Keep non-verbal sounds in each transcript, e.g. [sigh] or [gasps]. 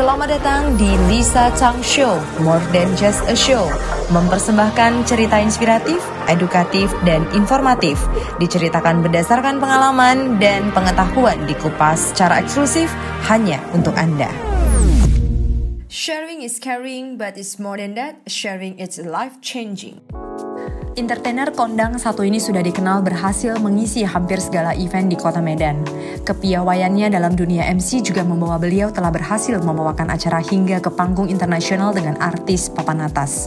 Selamat datang di Lisa Chang Show, More Than Just a Show. Mempersembahkan cerita inspiratif, edukatif, dan informatif. Diceritakan berdasarkan pengalaman dan pengetahuan dikupas secara eksklusif hanya untuk Anda. Sharing is caring, but it's more than that. Sharing is life changing. Entertainer kondang satu ini sudah dikenal berhasil mengisi hampir segala event di kota Medan. Kepiawaiannya dalam dunia MC juga membawa beliau telah berhasil membawakan acara hingga ke panggung internasional dengan artis papan atas.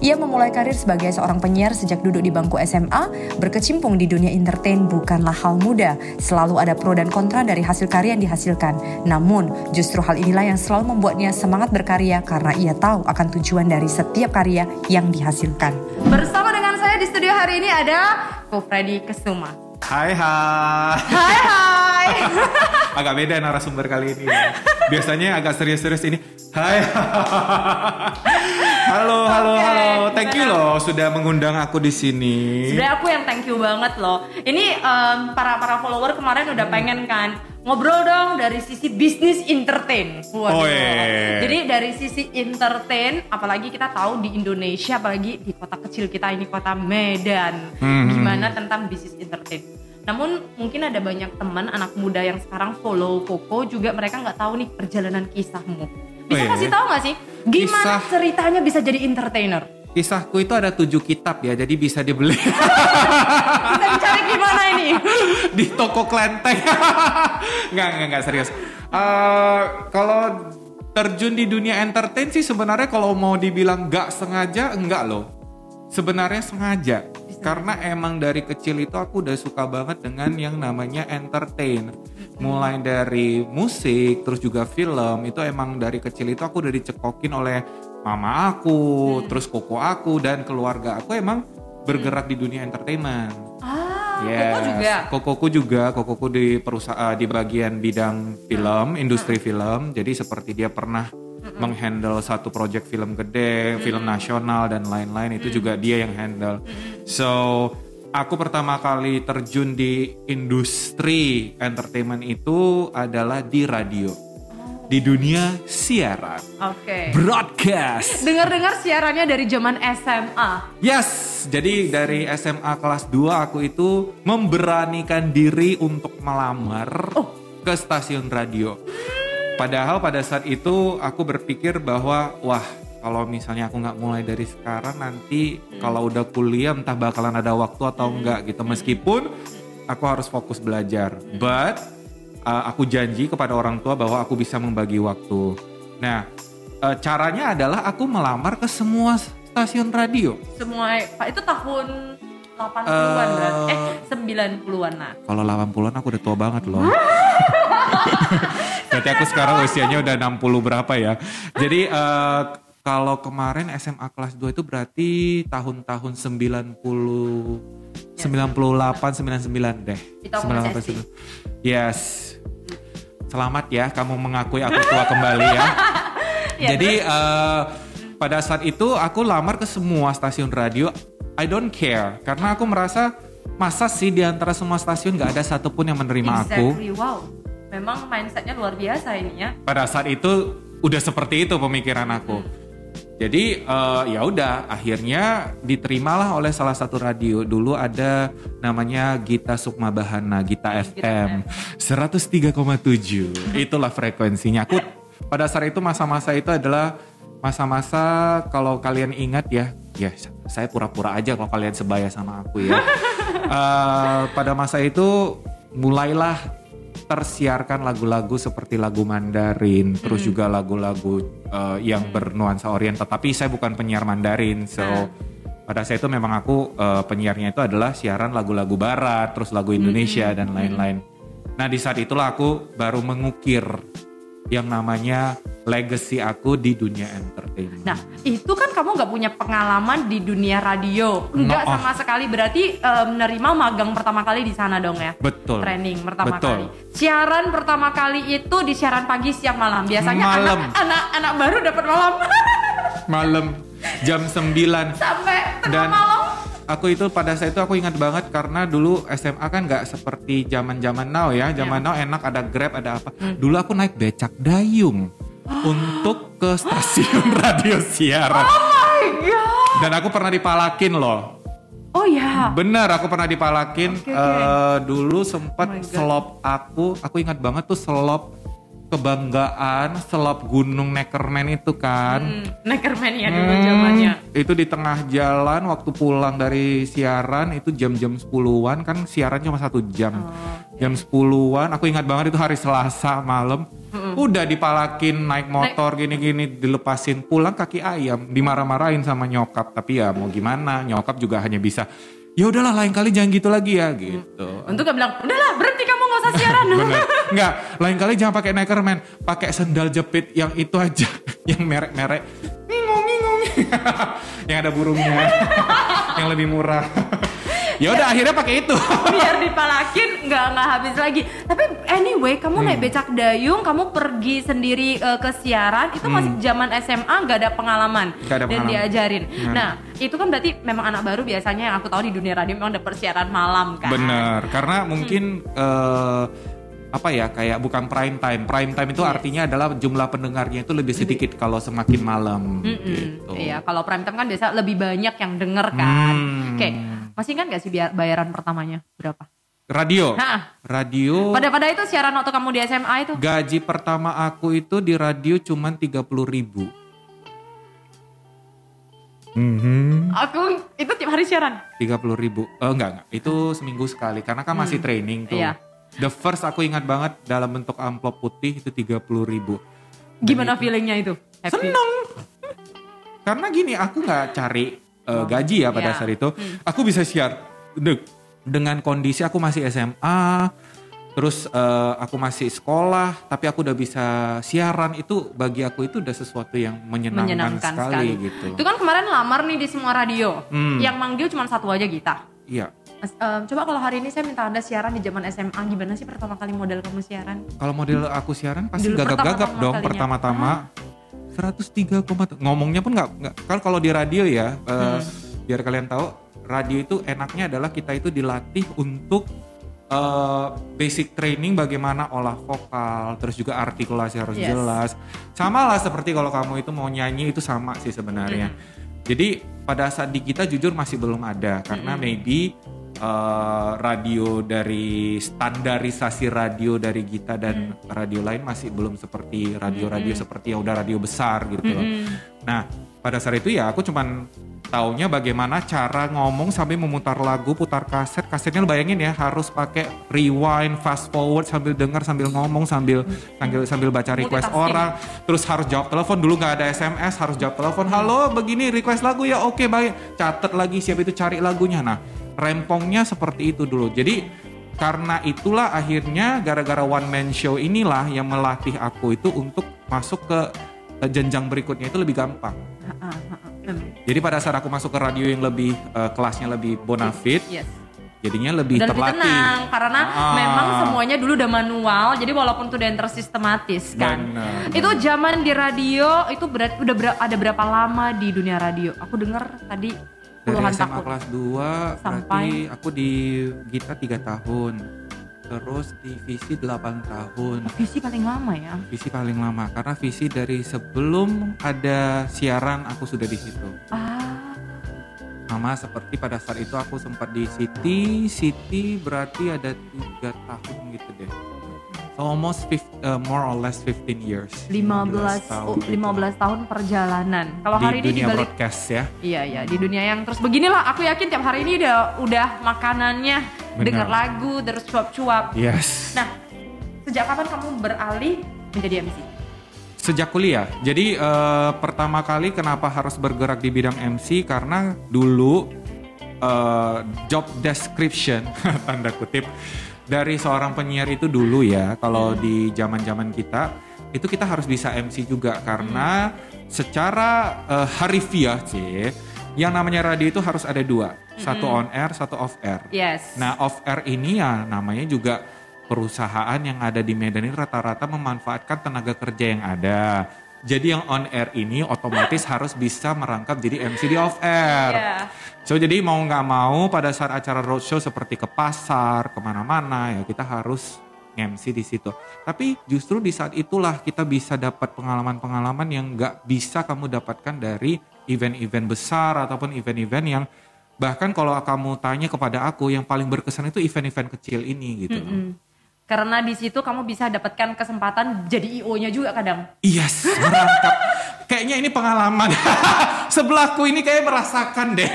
Ia memulai karir sebagai seorang penyiar sejak duduk di bangku SMA, berkecimpung di dunia entertain bukanlah hal mudah. Selalu ada pro dan kontra dari hasil karya yang dihasilkan. Namun, justru hal inilah yang selalu membuatnya semangat berkarya karena ia tahu akan tujuan dari setiap karya yang dihasilkan. Bersama dengan saya di studio hari ini ada Ko Freddy Kesuma. Hai hai. Hai hai. [laughs] agak beda narasumber kali ini. Ya. Biasanya agak serius-serius ini. Hai. Halo, halo, Oke, halo. Thank you loh sudah mengundang aku di sini. Sebenarnya aku yang thank you banget loh. Ini em, para para follower kemarin udah pengen kan ngobrol dong dari sisi bisnis entertain. Waduh. Oh, iya. Jadi dari sisi entertain, apalagi kita tahu di Indonesia, apalagi di kota kecil kita ini kota Medan, Hmm. gimana tentang bisnis entertain. Namun mungkin ada banyak teman anak muda yang sekarang follow Koko juga mereka nggak tahu nih perjalanan kisahmu. Bisa Oh, iya. kasih tahu nggak sih gimana Kisah- ceritanya bisa jadi entertainer? Kisahku itu ada tujuh kitab ya, jadi bisa dibeli [laughs] Bisa dicari gimana ini? [laughs] di toko klenteng. [laughs] nggak, nggak, nggak serius. Eh, kalau terjun di dunia entertain sih sebenarnya kalau mau dibilang nggak sengaja, enggak loh. Sebenarnya sengaja. Karena emang dari kecil itu aku udah suka banget dengan yang namanya entertain. Mulai dari musik, terus juga film, itu emang dari kecil itu aku udah dicekokin oleh mama aku, terus koko aku dan keluarga aku emang bergerak di dunia entertainment. Ah, Koko Yes. juga. Kokoku juga, kokoku di perusahaan di bagian bidang film, industri film. Jadi seperti dia pernah menghandle satu project film gede, film nasional dan lain-lain itu juga dia yang handle. So, aku pertama kali terjun di industri entertainment itu adalah di radio. Di dunia siaran, Oke. broadcast. Dengar-dengar siarannya dari zaman SMA. Yes, jadi dari SMA kelas 2 aku itu memberanikan diri untuk melamar ke stasiun radio. Padahal pada saat itu aku berpikir bahwa wah kalau misalnya aku nggak mulai dari sekarang nanti kalau udah kuliah entah bakalan ada waktu atau enggak gitu. Meskipun aku harus fokus belajar, but uh, aku janji kepada orang tua bahwa aku bisa membagi waktu. Nah, uh, caranya adalah aku melamar ke semua stasiun radio. Semua Pak itu tahun 80-an Eh. berarti. Eh, 90-an nah. Kalau 80-an aku udah tua banget loh. [laughs] Berarti aku sekarang usianya udah 60 berapa ya. Jadi eh, kalau kemarin SMA kelas 2 itu berarti tahun-tahun 90 98 99 deh. Itu aku masih 98, SD. Yes. Selamat ya kamu mengakui aku tua kembali ya. [laughs] Ya, Jadi eh, pada saat itu aku lamar ke semua stasiun radio. I don't care karena aku merasa masa sih di antara semua stasiun nggak ada satupun yang menerima aku. Exactly, wow. Memang mindsetnya luar biasa ini ya. Pada saat itu udah seperti itu pemikiran aku. Jadi eh, ya udah akhirnya diterimalah oleh salah satu radio dulu ada namanya Gita Sukma Bahana Gita FM 103,7 itulah frekuensinya aku pada saat itu masa-masa itu adalah masa-masa kalau kalian ingat ya ya saya pura-pura aja kalau kalian sebaya sama aku ya. [laughs] Eh, pada masa itu mulailah tersiarkan lagu-lagu seperti lagu Mandarin, terus juga lagu-lagu uh, yang bernuansa Oriental. Tapi saya bukan penyiar Mandarin, so pada saat itu memang aku uh, penyiarnya itu adalah siaran lagu-lagu Barat, terus lagu Indonesia dan lain-lain. Nah di saat itulah aku baru mengukir yang namanya legacy aku di dunia entertainment. Nah, itu kan kamu nggak punya pengalaman di dunia radio. Enggak Maaf. sama sekali. Berarti eh, menerima magang pertama kali di sana dong ya? Betul. Training pertama Betul. kali. Siaran pertama kali itu di siaran pagi, siang, malam. Biasanya Malam. anak anak anak baru dapat malam Malam jam 9 sampai tengah Dan- malam. Aku itu pada saat itu aku ingat banget karena dulu SMA kan nggak seperti zaman zaman now ya zaman now enak ada grab ada apa dulu aku naik becak dayung untuk ke stasiun [laughs] radio siaran. Oh my god. Dan aku pernah dipalakin loh. Oh ya. Bener, aku pernah dipalakin. Oke, oke. Eh, dulu Oh sempat God. selop aku, aku ingat banget tuh selop kebanggaan, selop Gunung Neckerman itu kan. Hmm, Neckerman ya dulu Hmm, zamannya. Itu di tengah jalan waktu pulang dari siaran itu jam-jam 10-an kan siaran cuma satu jam. Oh, Jam 10-an aku ingat banget itu hari Selasa malam. Udah dipalakin naik motor gini-gini dilepasin pulang kaki ayam dimarah-marahin sama nyokap tapi ya mau gimana nyokap juga hanya bisa ya udahlah lain kali jangan gitu lagi ya gitu. Untuk gak bilang, udahlah berhenti kamu gak usah siaran. [laughs] Enggak, lain kali jangan pakai Neckerman, pakai sendal jepit yang itu aja, [laughs] yang merek-merek [laughs] yang ada burungnya. [laughs] yang lebih murah. ya udah akhirnya pakai itu. biar dipalakin nggak nggak habis lagi tapi anyway kamu naik becak dayung kamu pergi sendiri eh, ke siaran itu masih zaman SMA nggak ada pengalaman Nggak ada dan pengalaman. diajarin Nah. nah itu kan berarti memang anak baru biasanya yang aku tahu di dunia radio memang ada persiaran malam kan Bener, karena mungkin eh, apa ya kayak bukan prime time. Prime time itu Yes. artinya adalah jumlah pendengarnya itu lebih sedikit kalau semakin malam Mm-mm. gitu. Iya, kalau prime time kan biasa lebih banyak yang denger kan. Hmm. Oke, masih ingat gak sih biar bayaran pertamanya berapa? Radio. Hah. Radio. Pada pada itu siaran waktu kamu di SMA itu Gaji pertama aku itu di radio cuman 30 ribu. Mhm. aku itu tiap hari siaran. 30 ribu. Eh, enggak, enggak. Itu seminggu sekali. Karena kan masih training tuh. Iya. The first aku ingat banget dalam bentuk amplop putih itu 30 ribu. Gimana feelingnya itu? Happy. Seneng. Karena gini, aku nggak cari eh, gaji ya pada Iya. saat itu. Aku bisa siar de- dengan kondisi aku masih SMA. Terus eh, aku masih sekolah, tapi aku udah bisa siaran itu bagi aku itu udah sesuatu yang menyenangkan, menyenangkan sekali, sekali. gitu. Itu kan kemarin lamar nih di semua radio. Hmm. Yang manggil cuma satu aja Gita. Iya. Mas, em, coba kalau hari ini saya minta anda siaran di zaman SMA, gimana sih pertama kali model kamu siaran? Kalau model aku siaran pasti gagap-gagap dong pertama-tama. 103, ngomongnya pun nggak nggak kan kalau di radio ya Hmm. biar kalian tahu radio itu enaknya adalah kita itu dilatih untuk eh, basic training bagaimana olah vokal terus juga artikulasi harus Yes. jelas sama lah seperti kalau kamu itu mau nyanyi itu sama sih sebenarnya jadi pada saat di kita jujur masih belum ada karena maybe eh, radio dari standarisasi radio dari Gita dan radio lain masih belum seperti radio-radio seperti yang udah radio besar gitu loh. Nah, pada saat itu ya aku cuman taunya bagaimana cara ngomong sambil memutar lagu, putar kaset. Kasetnya lu bayangin ya harus pakai rewind, fast forward sambil dengar, sambil ngomong, sambil sambil sambil baca request orang. Terus harus jawab telepon dulu nggak ada SMS, harus jawab telepon. Halo, begini request lagu ya. Oke, baik. Catat lagi siap itu cari lagunya. Nah, rempongnya seperti itu dulu. Jadi karena itulah akhirnya gara-gara one man show inilah yang melatih aku itu untuk masuk ke eh, jenjang berikutnya itu lebih gampang. Ha, ha, ha, ha. Jadi pada saat aku masuk ke radio yang lebih eh, kelasnya lebih bonafit, Yes. jadinya lebih lebih terlatih. tenang karena Ah. memang semuanya dulu udah manual. Jadi walaupun tuh udah tersistematis kan. Benar, Itu zaman di radio itu berat udah ber- ada berapa lama di dunia radio? Aku dengar tadi Dari SMA tahun. kelas 2 Sampai- berarti aku di Gita 3 tahun. Terus di Visi 8 tahun. Visi paling lama ya. Visi paling lama karena Visi dari sebelum ada siaran aku sudah di situ. Ah, Sama seperti pada saat itu aku sempat di City, City berarti ada tiga tahun gitu deh. So almost fif- uh, more or less 15 years. 15 tahun oh, 15 tahun perjalanan. Kalau di hari ini dunia dibalik broadcast ya. Iya iya di dunia yang terus beginilah aku yakin tiap hari ini udah udah makanannya dengar lagu terus cuap-cuap. Yes. Nah, sejak kapan kamu beralih menjadi MC? Sejak kuliah. Jadi eh, pertama kali kenapa harus bergerak di bidang MC karena dulu eh, job description [laughs] tanda kutip dari seorang penyiar itu dulu ya kalau di zaman-zaman kita itu kita harus bisa MC juga karena secara eh, harifiah sih yang namanya radio itu harus ada dua, satu on air, satu off air. Yes. Nah off air ini ya namanya juga perusahaan yang ada di Medan ini rata-rata memanfaatkan tenaga kerja yang ada. Jadi yang on air ini otomatis harus bisa merangkap jadi MC di off air. Iya. So jadi mau nggak mau pada saat acara roadshow seperti ke pasar, ke mana-mana ya kita harus MC di situ. Tapi justru di saat itulah kita bisa dapat pengalaman-pengalaman yang nggak bisa kamu dapatkan dari event-event besar ataupun event-event yang bahkan kalau kamu tanya kepada aku yang paling berkesan itu event-event kecil ini gitu. Mm -mm. Karena di situ kamu bisa dapatkan kesempatan jadi IO-nya juga kadang. Yes, merangkap. Kayaknya ini pengalaman. [laughs] Sebelahku ini kayak merasakan deh.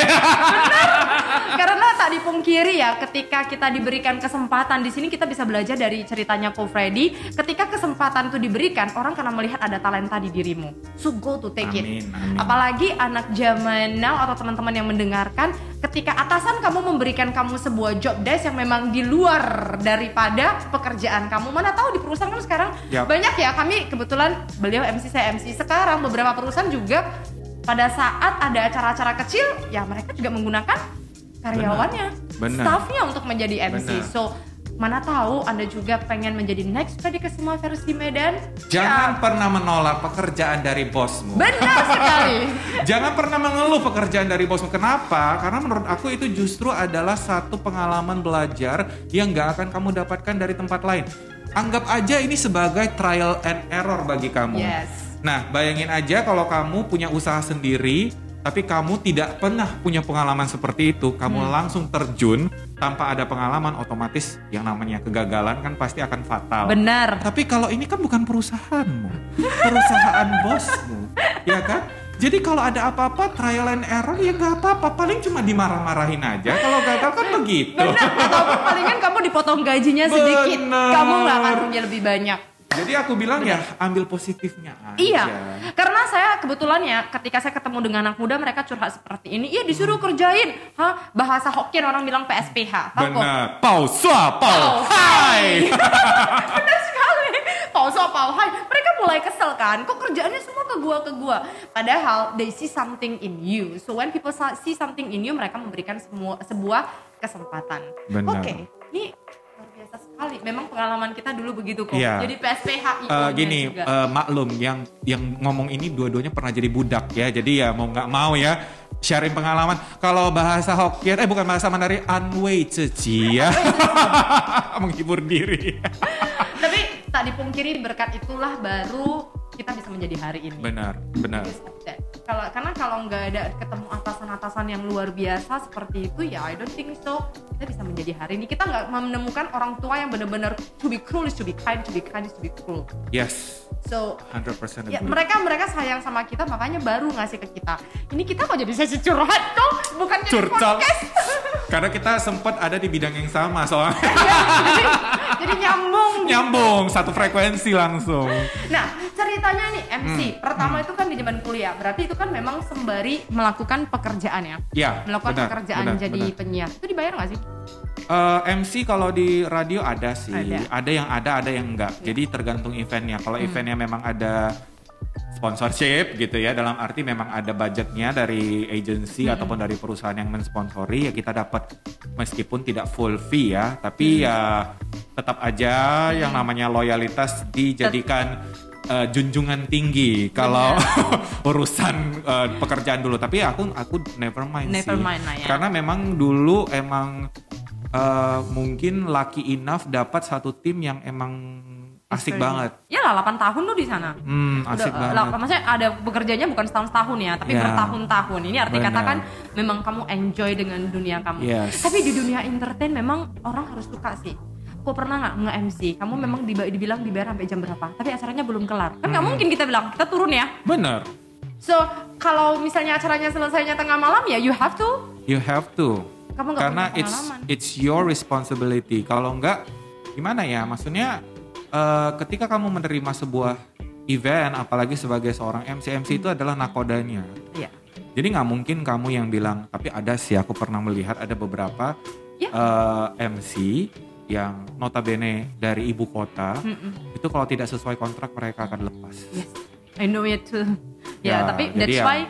Karena tak dipungkiri ya, ketika kita diberikan kesempatan di sini kita bisa belajar dari ceritanya Ko Freddy. Ketika kesempatan itu diberikan, orang karena melihat ada talenta di dirimu. So go to take Amin, it. amin. Apalagi anak zaman now atau teman-teman yang mendengarkan, ketika atasan kamu memberikan kamu sebuah job desk yang memang di luar daripada pekerjaan kamu. Mana tahu di perusahaan kan sekarang Yap. banyak ya. Kami kebetulan beliau MC saya MC sekarang beberapa perusahaan juga pada saat ada acara-acara kecil ya mereka juga menggunakan karyawannya, Benar. staffnya untuk menjadi MC. Benar. So mana tahu anda juga pengen menjadi next Freddy ke semua versi Medan? Jangan Ya, pernah menolak pekerjaan dari bosmu. benar sekali. [laughs] Jangan pernah mengeluh pekerjaan dari bosmu. Kenapa? Karena menurut aku itu justru adalah satu pengalaman belajar yang gak akan kamu dapatkan dari tempat lain. Anggap aja ini sebagai trial and error bagi kamu. Yes. Nah, bayangin aja kalau kamu punya usaha sendiri, tapi kamu tidak pernah punya pengalaman seperti itu, kamu Hmm. langsung terjun tanpa ada pengalaman, otomatis yang namanya kegagalan kan pasti akan fatal. Benar. Tapi kalau ini kan bukan perusahaanmu, perusahaan [laughs] bosmu, ya kan? Jadi kalau ada apa-apa trial and error ya nggak apa-apa, paling cuma dimarah-marahin aja. Kalau gagal kan begitu. Benar. Ataupun palingan kamu dipotong gajinya sedikit, Benar. kamu nggak akan rugi lebih banyak. Jadi aku bilang ya ambil positifnya aja. Iya, karena saya kebetulan ya ketika saya ketemu dengan anak muda mereka curhat seperti ini, iya disuruh kerjain, hah bahasa Hokkien orang bilang PSPH? Benar. Pau sua pau hai. [laughs] Benar sekali. Pau so pau hai. Mereka mulai kesel kan. Kok kerjaannya semua ke gua ke gua. Padahal they see something in you. So when people see something in you, mereka memberikan semua sebuah kesempatan. Oke, ini sekali. Memang pengalaman kita dulu begitu kok. Iya. Jadi PSPH IO Eh, gini juga. eh, maklum yang yang ngomong ini dua-duanya pernah jadi budak ya jadi ya mau nggak mau ya sharing pengalaman kalau bahasa Hokkien eh bukan bahasa Mandarin anwei ceci ya [laughs] menghibur diri [laughs] Tapi tak dipungkiri berkat itulah baru kita bisa menjadi hari ini. benar benar. Kalau karena kalau nggak ada ketemu atasan-atasan yang luar biasa seperti itu ya I don't think so. Kita bisa menjadi hari ini. Kita nggak menemukan orang tua yang benar-benar to be cruel is to be kind to be kind is to be cruel. Yes. So 100% ya agree. mereka mereka sayang sama kita makanya baru ngasih ke kita. Ini kita kok jadi sesi curhat kok? Bukan jadi curcol. podcast. [laughs] Karena kita sempat ada di bidang yang sama soalnya. [laughs] Ya, jadi, jadi nyambung gitu. nyambung satu frekuensi langsung. Nah, ceritanya nih MC, Hmm. pertama itu kan di zaman kuliah. Berarti itu kan memang sembari melakukan pekerjaan ya. ya Melakukan benar, pekerjaan benar, jadi benar. penyiar. Itu dibayar nggak sih? Eh, MC kalau di radio ada sih, Ada. ada, yang ada, ada yang enggak. Jadi tergantung eventnya. Kalau Hmm. eventnya memang ada sponsorship gitu ya, dalam arti memang ada budgetnya dari agency Hmm. ataupun dari perusahaan yang mensponsori ya kita dapat meskipun tidak full fee ya, tapi Hmm. ya tetap aja yang namanya loyalitas dijadikan eh, junjungan tinggi kalau [laughs] urusan eh, pekerjaan dulu. Tapi aku aku never mind Never sih. mind lah ya. Karena memang dulu emang eh, mungkin lucky enough dapat satu tim yang emang asik banget. Ya lah 8 tahun lu di sana. Hmm, asik Udah, banget. lah, maksudnya ada bekerjanya bukan setahun tahun ya, tapi Ya. bertahun-tahun. Ini arti Benar. kata kan memang kamu enjoy dengan dunia kamu. Yes. Tapi di dunia entertain memang orang harus suka sih. Kok pernah nggak nge-MC? Kamu memang diba- dibilang dibayar sampai jam berapa? Tapi acaranya belum kelar. Kan nggak Hmm. mungkin kita bilang kita turun ya. Bener, So kalau misalnya acaranya selesainya tengah malam ya you have to. you have to. Kamu nggak Karena it's it's your responsibility. Kalau enggak, gimana ya? Maksudnya eh, ketika kamu menerima sebuah event, apalagi sebagai seorang MC, MC itu adalah nakodanya. Iya. Jadi nggak mungkin kamu yang bilang, tapi ada sih aku pernah melihat ada beberapa Ya. eh, MC yang notabene dari ibu kota Mm-mm. itu kalau tidak sesuai kontrak mereka akan lepas. Yes, I know it too. Ya, Ya, tapi that's ya- why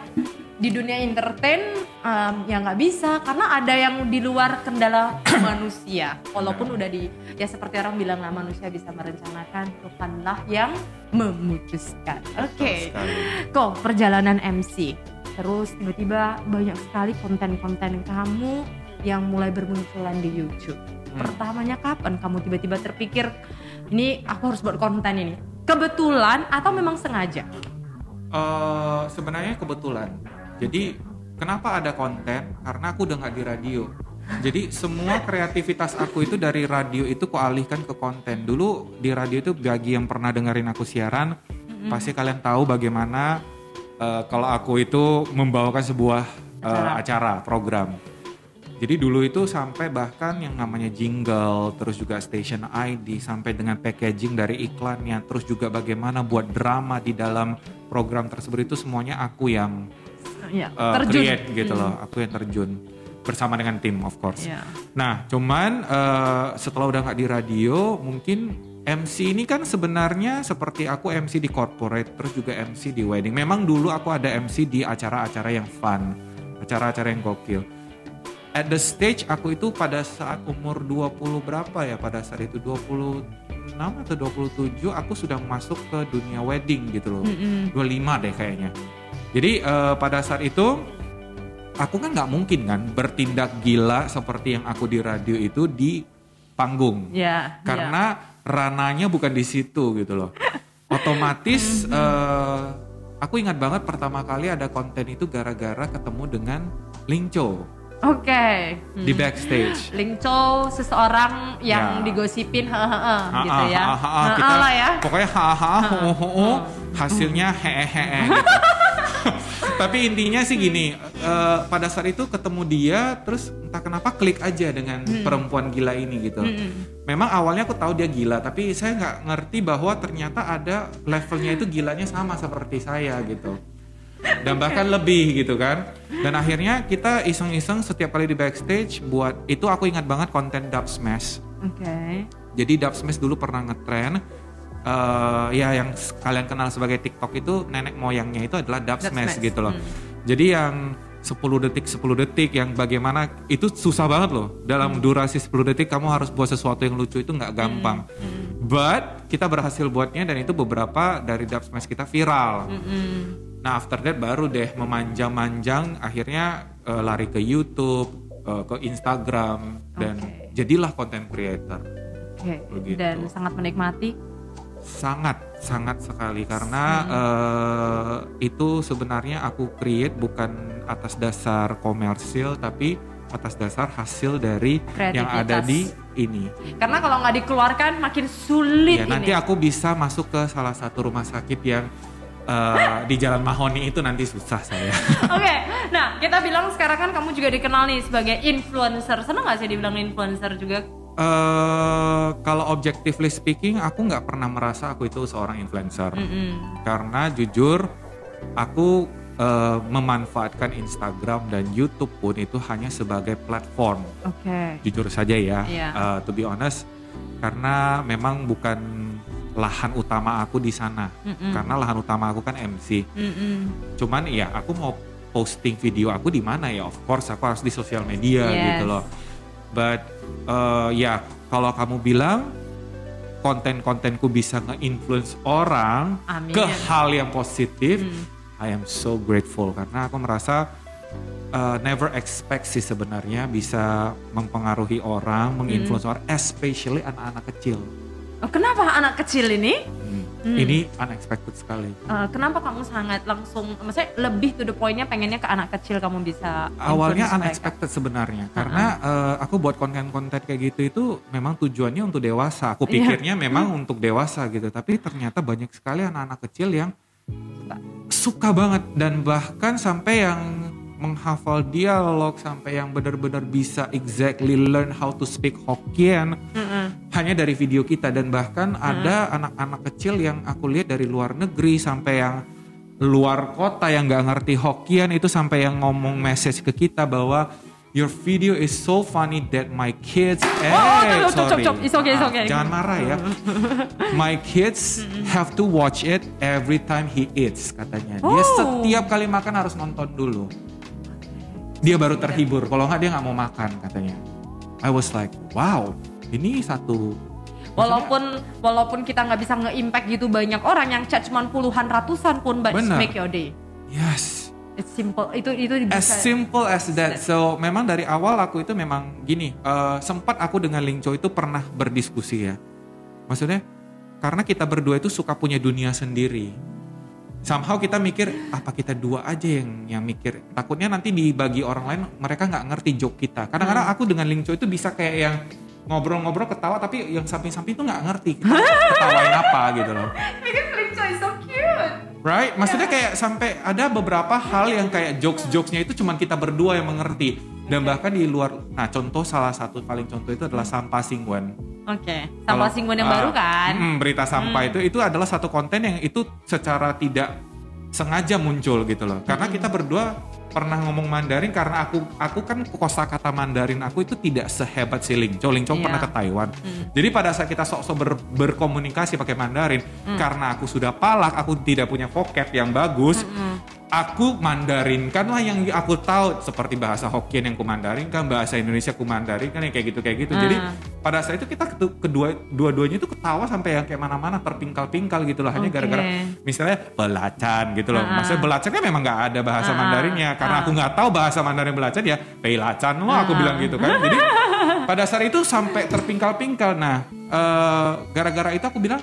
di dunia entertain um, ya nggak bisa karena ada yang di luar kendala [coughs] manusia. Walaupun udah di ya seperti orang bilang lah manusia bisa merencanakan, Tuhanlah yang memutuskan. Oke, sekali. kok perjalanan MC. Terus tiba-tiba banyak sekali konten-konten kamu yang mulai bermunculan di YouTube. Hmm. Pertamanya kapan kamu tiba-tiba terpikir ini aku harus buat konten ini. Kebetulan atau memang sengaja? Eh, sebenarnya kebetulan. Jadi kenapa ada konten? Karena aku udah nggak di radio. Jadi semua [laughs] kreativitas aku itu dari radio itu kualihkan ke konten. Dulu di radio itu bagi yang pernah dengerin aku siaran, pasti kalian tahu bagaimana eh, kalau aku itu membawakan sebuah eh, acara. program. Jadi dulu itu sampai bahkan yang namanya jingle, terus juga station ID, sampai dengan packaging dari iklannya, terus juga bagaimana buat drama di dalam program tersebut itu semuanya aku yang Ya, uh, terjun. create gitu loh, aku yang terjun bersama dengan tim of course. Ya. Nah, cuman uh, setelah udah nggak di radio, mungkin MC ini kan sebenarnya seperti aku MC di corporate, terus juga MC di wedding. Memang dulu aku ada MC di acara-acara yang fun, acara-acara yang gokil. At the stage aku itu pada saat umur 20 berapa ya? Pada saat itu 26 atau 27 aku sudah masuk ke dunia wedding gitu loh. 25 deh kayaknya. Jadi eh, pada saat itu aku kan nggak mungkin kan bertindak gila seperti yang aku di radio itu di panggung Ya. karena rananya bukan di situ gitu loh. Otomatis eh, aku ingat banget pertama kali ada konten itu gara-gara ketemu dengan Lingco Oke. di backstage. Ling Chow seseorang yang Ya. digosipin Ha, gitu ha, ya. ha, ha, kita lah ya. pokoknya ha ha ho, ho, hasilnya hehehe gitu. [laughs] Tapi intinya sih gini, eh, pada saat itu ketemu dia, terus entah kenapa klik aja dengan perempuan gila ini gitu. Memang awalnya aku tahu dia gila, tapi saya nggak ngerti bahwa ternyata ada levelnya itu gilanya sama seperti saya gitu. Dan bahkan lebih gitu kan. Dan akhirnya kita iseng-iseng setiap kali di backstage buat itu aku ingat banget konten dub smash. Oke. Jadi dub smash dulu pernah ngetren eh, ya yang kalian kenal sebagai TikTok itu nenek moyangnya itu adalah dub, Dub smash, smash, gitu loh. hmm. Jadi yang 10 detik 10 detik yang bagaimana itu susah banget loh. Hmm. Dalam durasi 10 detik kamu harus buat sesuatu yang lucu itu nggak gampang. Hmm. But kita berhasil buatnya dan itu beberapa dari dub smash kita viral. Hmm. Nah after that baru deh memanjang-manjang akhirnya eh, lari ke YouTube, eh, ke Instagram dan Oke. jadilah content creator. Oke. Begitu. Dan sangat menikmati. Sangat, sangat sekali karena eh, itu sebenarnya aku create bukan atas dasar komersil tapi atas dasar hasil dari yang ada di ini. Karena kalau nggak dikeluarkan makin sulit Ya ini. nanti aku bisa masuk ke salah satu rumah sakit yang eh, di Jalan Mahoni itu nanti susah saya. [laughs] Oke, nah kita bilang sekarang kan kamu juga dikenal nih sebagai influencer. Seneng gak sih dibilang influencer juga? Eh kalau objectively speaking, aku nggak pernah merasa aku itu seorang influencer. Mm-mm. Karena jujur, aku eh, memanfaatkan Instagram dan YouTube pun itu hanya sebagai platform. Oke. Jujur saja ya, Iya. eh, to be honest, karena memang bukan lahan utama aku di sana. Mm-mm. Karena lahan utama aku kan MC. Mm-mm. Cuman ya aku mau posting video aku di mana ya? Of course aku harus di sosial media Yes. gitu loh. But uh, ya kalau kamu bilang konten-kontenku bisa nge-influence orang Amin. ke hal yang positif, Hmm. I am so grateful karena aku merasa uh, never expect sih sebenarnya bisa mempengaruhi orang, Hmm. menginfluence orang, especially anak-anak kecil. Oh, kenapa anak kecil ini? Hmm. Hmm. Ini unexpected sekali. eh, kenapa kamu sangat langsung, maksudnya lebih to the point-nya pengennya ke anak kecil kamu bisa awalnya influence mereka? unexpected sebenarnya karena eh, aku buat konten-konten kayak gitu itu memang tujuannya untuk dewasa aku Iya. pikirnya memang untuk dewasa gitu tapi ternyata banyak sekali anak-anak kecil yang suka banget dan bahkan sampai yang menghafal dialog sampai yang benar-benar bisa exactly learn how to speak Hokkien Mm-mm. hanya dari video kita dan bahkan ada anak-anak kecil yang aku lihat dari luar negeri sampai yang luar kota yang nggak ngerti Hokkien itu sampai yang ngomong message ke kita bahwa your video is so funny that my kids eh oh, sorry cop. It's okay, it's okay. jangan marah ya my kids have to watch it every time he eats katanya dia Oh. setiap kali makan harus nonton dulu dia baru terhibur kalau nggak dia nggak mau makan katanya I was like wow ini satu Walaupun walaupun kita nggak bisa nge-impact gitu banyak orang yang chat cuma puluhan ratusan pun but it's Benar. make your day. yes It's simple. Itu itu bisa. as simple as that so memang dari awal aku itu memang gini eh, sempat aku dengan Lingco itu pernah berdiskusi ya maksudnya karena kita berdua itu suka punya dunia sendiri. Somehow kita mikir apa kita dua aja yang yang mikir. Takutnya nanti dibagi orang lain mereka nggak ngerti joke kita. Kadang-kadang aku dengan Lingco itu bisa kayak yang ngobrol-ngobrol ketawa tapi yang samping-samping itu nggak ngerti kita [laughs] ketawain apa gitu loh. Because Lingco is so cute. Right? Maksudnya kayak sampai ada beberapa hal yang kayak jokes-jokesnya itu cuman kita berdua yang mengerti. Dan bahkan di luar, nah contoh salah satu paling contoh itu adalah sampah singwen. Oke, sampah Kalau- singgon yang ah, baru kan? mm, berita sampah itu itu adalah satu konten yang itu secara tidak sengaja muncul gitu loh. Karena kita berdua pernah ngomong Mandarin karena aku aku kan kosakata Mandarin aku itu tidak sehebat si Ling Chou. Ling Chou Iya. pernah ke Taiwan. Jadi pada saat kita sok-sok ber- berkomunikasi pakai Mandarin, karena aku sudah palak, aku tidak punya vocab yang bagus. Aku Mandarinkan lah yang aku tahu seperti bahasa Hokkien yang ku Mandarinkan, bahasa Indonesia ku Mandarinkan yang kayak gitu kayak gitu. Jadi Ah. pada saat itu kita kedua dua-duanya itu ketawa sampai yang kayak mana-mana terpingkal-pingkal gitu loh hanya Oke. gara-gara misalnya belacan gitu loh. Ah. Maksudnya belacan kan memang nggak ada bahasa Ah. Mandarinnya karena Ah. aku nggak tahu bahasa Mandarin belacan ya peilacan loh aku Ah. bilang gitu kan. Jadi pada saat itu sampai terpingkal-pingkal. Nah, eh, gara-gara itu aku bilang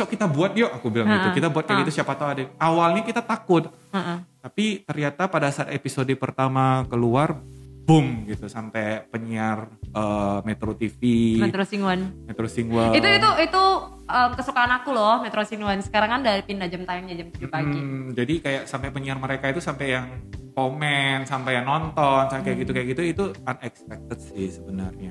Cok kita buat yuk, aku bilang gitu. Ah. Kita buat kayak Ah. gitu siapa tahu ada. Awalnya kita takut, Heeh. tapi ternyata pada saat episode pertama keluar, boom gitu sampai penyiar eh, Metro TV, Metro Singwan. Metro Singwa. Itu itu itu um, kesukaan aku loh Metro Singwan. Sekarang kan dari pindah jam tayangnya jam 7 pagi. Hmm, jadi kayak sampai penyiar mereka itu sampai yang komen, sampai yang nonton, sampai kayak gitu kayak gitu itu unexpected sih sebenarnya.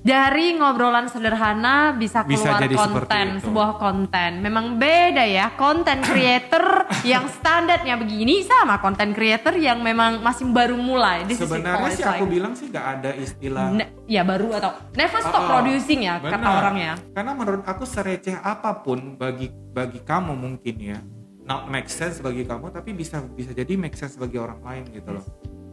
Dari ngobrolan sederhana bisa Bisa keluar jadi seperti konten, sebuah konten. Memang beda ya, konten creator [laughs] yang standarnya begini sama konten creator yang memang masih baru mulai. This Sebenarnya sih aku like- bilang sih gak ada istilah Ne- ya baru atau never stop Oh, oh, producing ya kata benar. orangnya. Karena menurut aku sereceh apa pun bagi bagi kamu mungkin ya, not make sense bagi kamu tapi bisa bisa jadi make sense bagi orang lain gitu loh.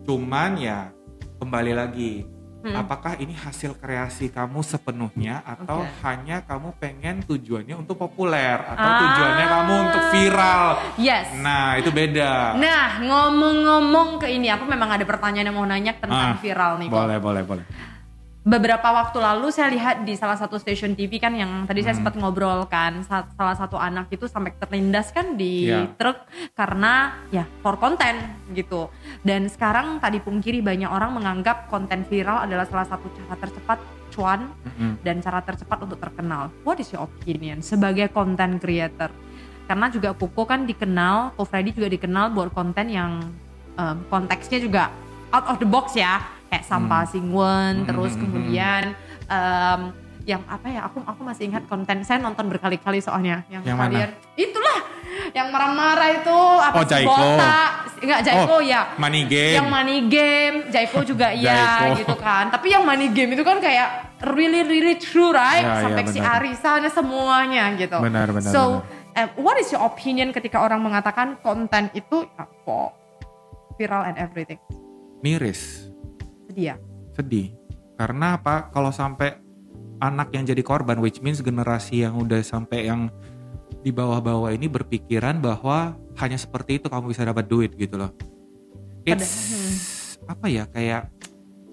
Cuman ya kembali lagi, Hmm. apakah ini hasil kreasi kamu sepenuhnya atau Oke. hanya kamu pengen tujuannya untuk populer atau Ah. tujuannya kamu untuk viral? Yes. Nah itu beda. Nah, ngomong-ngomong ke ini, aku memang ada pertanyaan yang mau nanya tentang Ah, viral nih. Kok. Boleh boleh boleh. Beberapa waktu lalu saya lihat di salah satu stasiun TV kan yang tadi saya Hmm. sempat ngobrol kan, sa- salah satu anak itu sampai terlindas kan di Iya. truk karena ya for konten gitu. Dan sekarang tadi pungkiri banyak orang menganggap konten viral adalah salah satu cara tercepat cuan Mm-mm. dan cara tercepat untuk terkenal. What is your opinion sebagai content creator? Karena juga Koko kan dikenal, Ko Freddy juga dikenal buat konten yang um, konteksnya juga out of the box ya, kayak sampah singwen, Hmm, terus hmm, hmm, kemudian um, yang apa ya? Aku aku masih ingat konten saya nonton berkali-kali soalnya yang, Yang mana? itulah yang marah-marah itu apa Oh, sih, Jaiko. botak enggak Jaiko Oh, ya Money game. yang money game, Jaiko juga iya gitu kan. Tapi yang money game itu kan kayak really really true right? Ya, ya, Sampai si benar. Arisanya semuanya gitu. Benar, benar, So, eh, what is your opinion ketika orang mengatakan konten itu ya, kok viral and everything? Miris. Sedih ya? sedih. Karena apa? Kalau sampai anak yang jadi korban which means generasi yang udah sampai yang di bawah-bawah ini berpikiran bahwa hanya seperti itu kamu bisa dapat duit gitu loh. It's apa ya? Kayak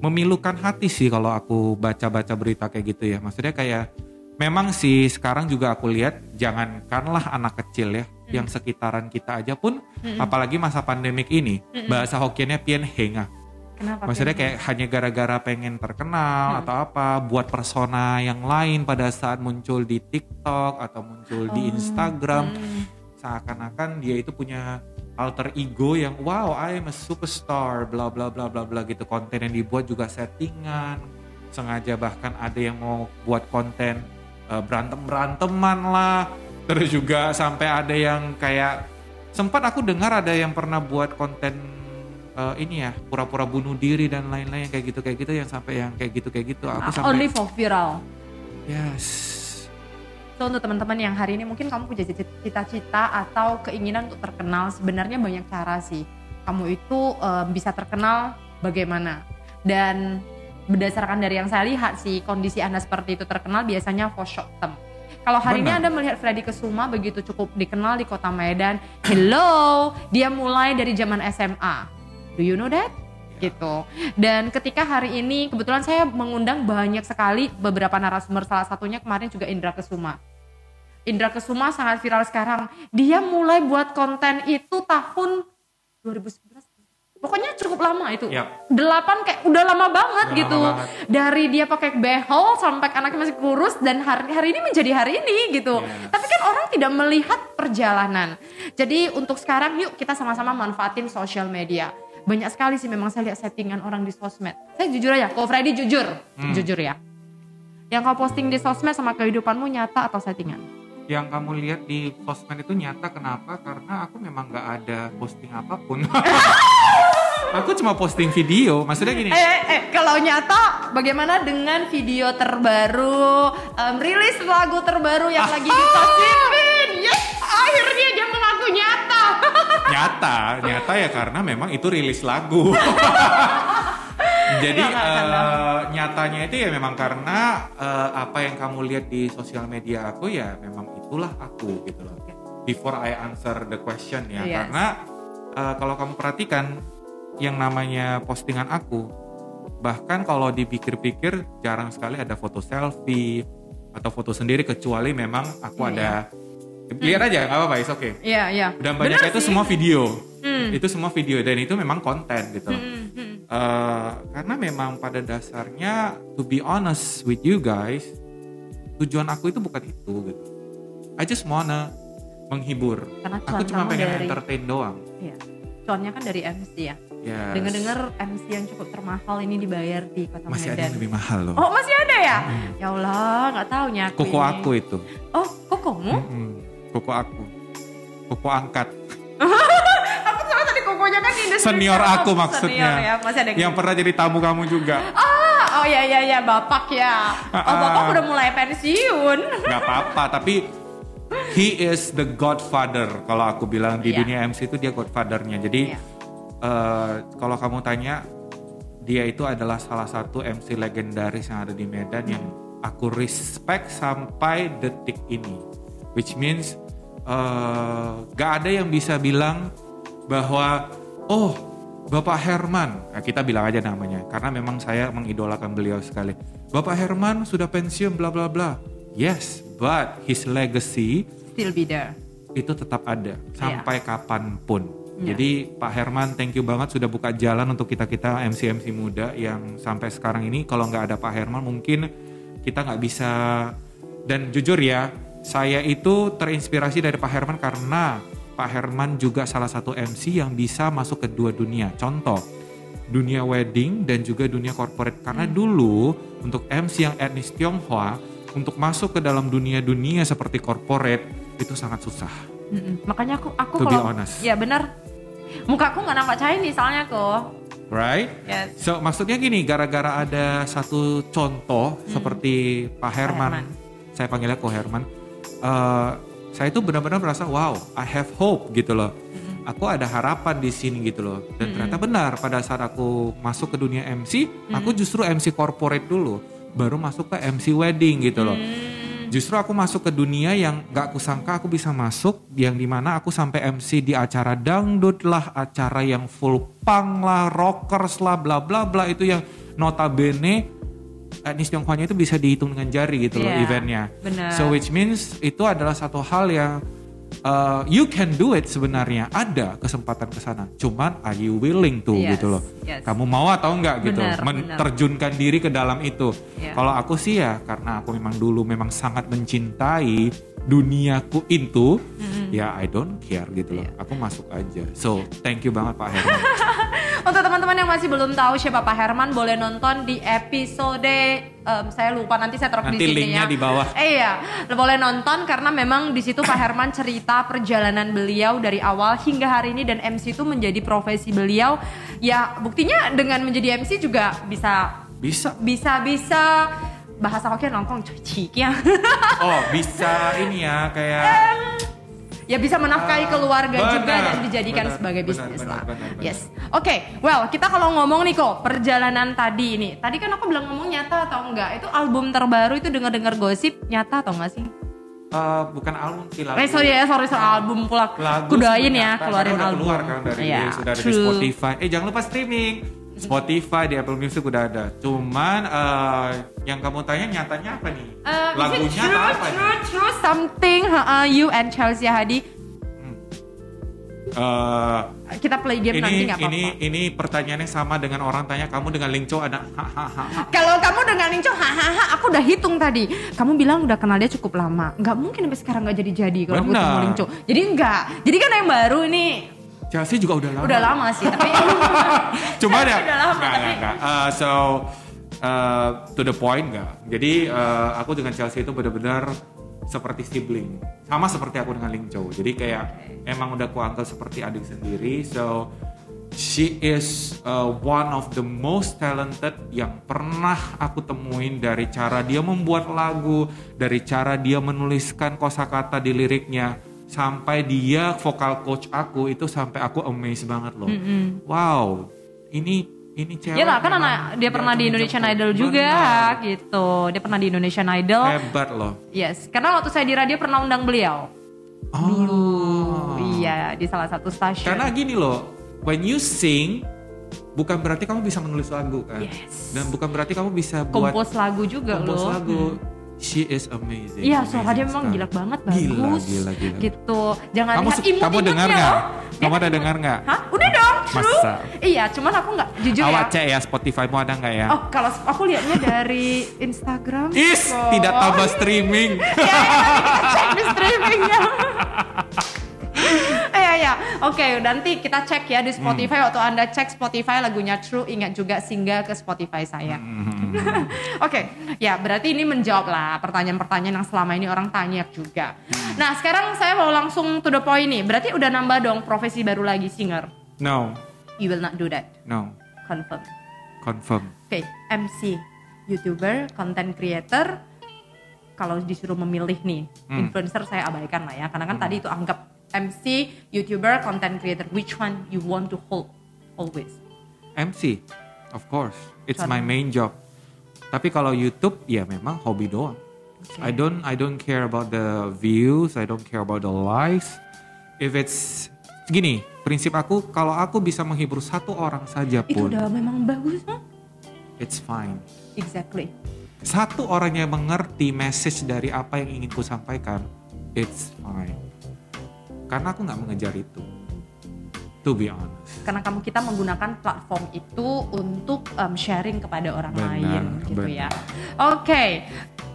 memilukan hati sih kalau aku baca-baca berita kayak gitu ya. Maksudnya kayak memang sih sekarang juga aku lihat jangankanlah anak kecil ya yang sekitaran kita aja pun apalagi masa pandemik ini. Bahasa Hokkiennya pian henga Kenapa? Maksudnya kayak hanya gara-gara pengen terkenal atau apa, buat persona yang lain pada saat muncul di TikTok atau muncul di Oh, Instagram, hmm. seakan-akan dia itu punya alter ego yang wow, I am a superstar, bla bla bla bla bla gitu. Konten yang dibuat juga settingan, sengaja bahkan ada yang mau buat konten berantem beranteman lah, terus juga sampai ada yang kayak sempat aku dengar ada yang pernah buat konten eh, ini ya pura-pura bunuh diri dan lain-lain kayak gitu kayak gitu yang sampai yang kayak gitu kayak gitu aku Ah, sampai Only for viral. yes So untuk teman-teman yang hari ini mungkin kamu punya cita-cita atau keinginan untuk terkenal, sebenarnya banyak cara sih. Kamu itu eh, bisa terkenal bagaimana? Dan berdasarkan dari yang saya lihat sih, kondisi Anda seperti itu terkenal biasanya for short term. Kalau hari ini Benar. Anda melihat Freddy Kesuma begitu cukup dikenal di kota Medan, hello, dia mulai dari zaman SMA. Do you know that? gitu. Dan ketika hari ini kebetulan saya mengundang banyak sekali beberapa narasumber salah satunya kemarin juga Indra Kesuma. Indra Kesuma sangat viral sekarang. Dia mulai buat konten itu tahun 2011. Pokoknya cukup lama itu. Yap. Delapan kayak udah lama banget Udah gitu. lama banget. Dari dia pakai behel sampai anaknya masih kurus dan hari hari ini menjadi hari ini gitu. Yes. Tapi kan orang tidak melihat perjalanan. Jadi untuk sekarang yuk kita sama-sama manfaatin sosial media. Banyak sekali sih memang saya lihat settingan orang di sosmed. Saya jujur aja, kalau Freddy jujur, Hmm. jujur ya. Yang kau posting di sosmed sama kehidupanmu nyata atau settingan? Yang kamu lihat di sosmed itu nyata kenapa? Karena aku memang nggak ada posting apa pun. [laughs] aku cuma posting video. Maksudnya gini. Eh, eh, eh, kalau nyata, bagaimana dengan video terbaru, em, rilis lagu terbaru yang lagi digosipin? Yes, akhirnya dia mengaku nyata. [laughs] nyata nyata ya karena memang itu rilis lagu. [laughs] Jadi nggak. eh, nyatanya itu ya memang karena eh, apa yang kamu lihat di sosial media aku ya memang itulah aku gitu loh. Before I answer the question ya. Yes. karena eh, kalau kamu perhatikan yang namanya postingan aku bahkan kalau dipikir-pikir jarang sekali ada foto selfie atau foto sendiri kecuali memang aku Iya, ada lihat aja nggak apa-apa is oke Iya, iya. dan banyak itu sih. semua video Hmm. itu semua video dan itu memang konten gitu Hmm, hmm. Eh, karena memang pada dasarnya to be honest with you guys tujuan aku itu bukan itu gitu I just wanna menghibur Karena aku cuma pengen dari- entertain doang Iya. Cuannya kan dari MC ya. Yes. Dengar-dengar MC yang cukup termahal ini dibayar di Kota masih ada Medan. yang lebih mahal loh Oh masih ada ya? Ya Allah, nggak tahu nyaku koko ini. aku itu Oh, kokomu? Mm-mm. Koko aku koko angkat [laughs] Aku soalnya tadi kokonya kan di senior film. aku maksudnya Senior ya, masih ada yang pernah jadi tamu kamu juga [laughs] Ah, oh ya ya ya bapak ya. [laughs] Oh Ah, bapak ah. udah mulai pensiun. nggak apa-apa tapi he is the godfather kalau aku bilang di Iya. dunia MC itu dia godfathernya jadi Iya. eh, kalau kamu tanya dia itu adalah salah satu MC legendaris yang ada di Medan yang aku respect sampai detik ini which means eh, gak ada yang bisa bilang bahwa oh Bapak Herman, nah, kita bilang aja namanya karena memang saya mengidolakan beliau sekali. Bapak Herman sudah pensiun bla bla bla. Yes, but his legacy Still be there. itu tetap ada sampai kapan pun. Iya. Jadi Pak Herman, thank you banget sudah buka jalan untuk kita kita MC MC muda yang sampai sekarang ini kalau nggak ada Pak Herman mungkin kita nggak bisa. Dan jujur ya, saya itu terinspirasi dari Pak Herman karena Pak Herman juga salah satu MC yang bisa masuk ke dua dunia. Contoh, dunia wedding dan juga dunia corporate. Karena dulu untuk MC yang etnis Tionghoa untuk masuk ke dalam dunia-dunia seperti corporate itu sangat susah. Mm-mm. Makanya aku aku To be kalau honest. ya benar. Mukaku nggak nampak Chinese soalnya kok. Right? Yes. So maksudnya gini, gara-gara ada satu contoh seperti Pak Herman, Hmm. Herman. saya panggilnya Ko Herman, eh, saya itu benar-benar merasa wow, I have hope gitu loh. Hmm. Aku ada harapan di sini gitu loh. Dan ternyata benar pada saat aku masuk ke dunia MC, Hmm. aku justru MC corporate dulu, baru masuk ke MC wedding gitu loh. Hmm. Justru aku masuk ke dunia yang gak aku sangka aku bisa masuk, yang di mana aku sampai MC di acara dangdut lah, acara yang full punk lah, rockers lah, bla bla bla itu yang notabene etnis Tionghoanya itu bisa dihitung dengan jari gitu loh Iya, eventnya. benar. So which means itu adalah satu hal yang uh, you can do it sebenarnya ada kesempatan ke sana. Cuman are you willing to Yes, gitu loh. yes. Kamu mau atau enggak gitu menerjunkan diri ke dalam itu. Iya. Kalau aku sih ya karena aku memang dulu memang sangat mencintai duniaku itu, ya I don't care gitu loh. Iya. Aku masuk aja. So thank you banget Pak Herman. [laughs] Untuk teman-teman yang masih belum tahu siapa Pak Herman boleh nonton di episode em, saya lupa nanti saya taruh di sini linknya ya. di bawah. Eh, [laughs] iya, boleh nonton karena memang di situ Pak Herman cerita perjalanan beliau dari awal hingga hari ini dan MC itu menjadi profesi beliau. Ya, buktinya dengan menjadi MC juga bisa Bisa. bisa bisa bahasa Hokkien nongkrong cuci ya. [laughs] Oh bisa ini ya kayak [laughs] ya bisa menafkahi Ah, keluarga juga benar, dan dijadikan benar, sebagai bisnis benar, lah. benar, benar. Yes. Oke, well kita kalau ngomong nih kok perjalanan tadi ini. Tadi kan aku bilang ngomong nyata atau enggak? Itu album terbaru itu dengar-dengar gosip nyata atau enggak sih? eh, bukan album sih lagu. Eh sorry ya, sorry soal album pula. Lagu Kudain ya ternyata, keluarin album. keluar kan dari Iya, sudah ada di. Spotify. Eh jangan lupa streaming. Spotify di Apple Music udah ada. Cuman eh, yang kamu tanya nyatanya apa nih? Uh, Lagunya true, apa nih? true, true something uh, you and Chelsea Hadi Eh, kita play game nanti ini nggak apa-apa. ini ini pertanyaannya sama dengan orang tanya kamu dengan Lingco ada hahaha. Kalau kamu dengan Lingco, hahaha, aku udah hitung tadi. Kamu bilang udah kenal dia cukup lama. Nggak mungkin sampai sekarang nggak jadi-jadi kalau aku ketemu Lingco. Jadi enggak. Jadi kan yang baru ini Chelsea juga udah lama. udah lama sih, tapi [laughs] Cuma ada Udah lama, enggak, tapi-. Uh, so uh, to the point enggak. Jadi uh, aku dengan Chelsea itu benar-benar seperti sibling. Sama seperti aku dengan Ling Chow. Jadi kayak emang udah aku anggap seperti adik sendiri. So she is uh, one of the most talented yang pernah aku temuin dari cara dia membuat lagu, dari cara dia menuliskan kosakata di liriknya sampai dia vokal coach aku itu sampai aku amazed banget loh. Wow, ini ini cewek. ya lah kan anak dia pernah di Indonesian. Idol juga Benar. gitu. Dia pernah di Indonesian Idol. Hebat loh. Yes, karena waktu saya di radio pernah undang beliau. Oh. Iya, di salah satu stasiun. Karena gini loh, when you sing bukan berarti kamu bisa menulis lagu kan. Yes. Dan bukan berarti kamu bisa buat kompos lagu juga kompos loh. lagu. She is amazing. Iya, suara dia memang gila banget, Gila, bagus. gila, gila. Gitu. Jangan Kamu lihat su- kamu dengar nggak? Dia Kamu kan ada imut. dengar nggak? Hah? Udah dong, true. Masa? Iya, cuman aku nggak jujur Awas ya. cek ya Spotify-mu ada nggak ya? Oh, kalau aku lihatnya dari Instagram. Is kok. tidak tambah streaming. [laughs] ya, ya, nanti kita cek di streamingnya. [laughs] Iya ya, oke nanti kita cek ya di Spotify Hmm. waktu anda cek Spotify lagunya True ingat juga singgah ke Spotify saya. Hmm. [laughs] Oke, ya berarti ini menjawab lah pertanyaan-pertanyaan yang selama ini orang tanya juga. Hmm. Nah sekarang saya mau langsung to the point nih, berarti udah nambah dong profesi baru lagi singer. No, You will not do that, no, confirm. confirm. Oke, MC, YouTuber, content creator. Kalau disuruh memilih nih, Hmm. influencer saya abaikan lah ya, karena kan tadi itu anggap MC, YouTuber, content creator. Which one you want to hold always? MC, of course, it's Contoh. my main job. Tapi kalau YouTube ya memang hobi doang. Oke. I don't I don't care about the views, I don't care about the likes. If it's gini, prinsip aku kalau aku bisa menghibur satu orang saja Itu pun, udah memang bagus, huh? it's fine. Exactly. Satu orang yang mengerti message dari apa yang ingin ku sampaikan, it's fine. Karena aku nggak mengejar itu. To be honest. Karena kamu kita menggunakan platform itu untuk um, sharing kepada orang Benar, lain, gitu ya. benar. Oke,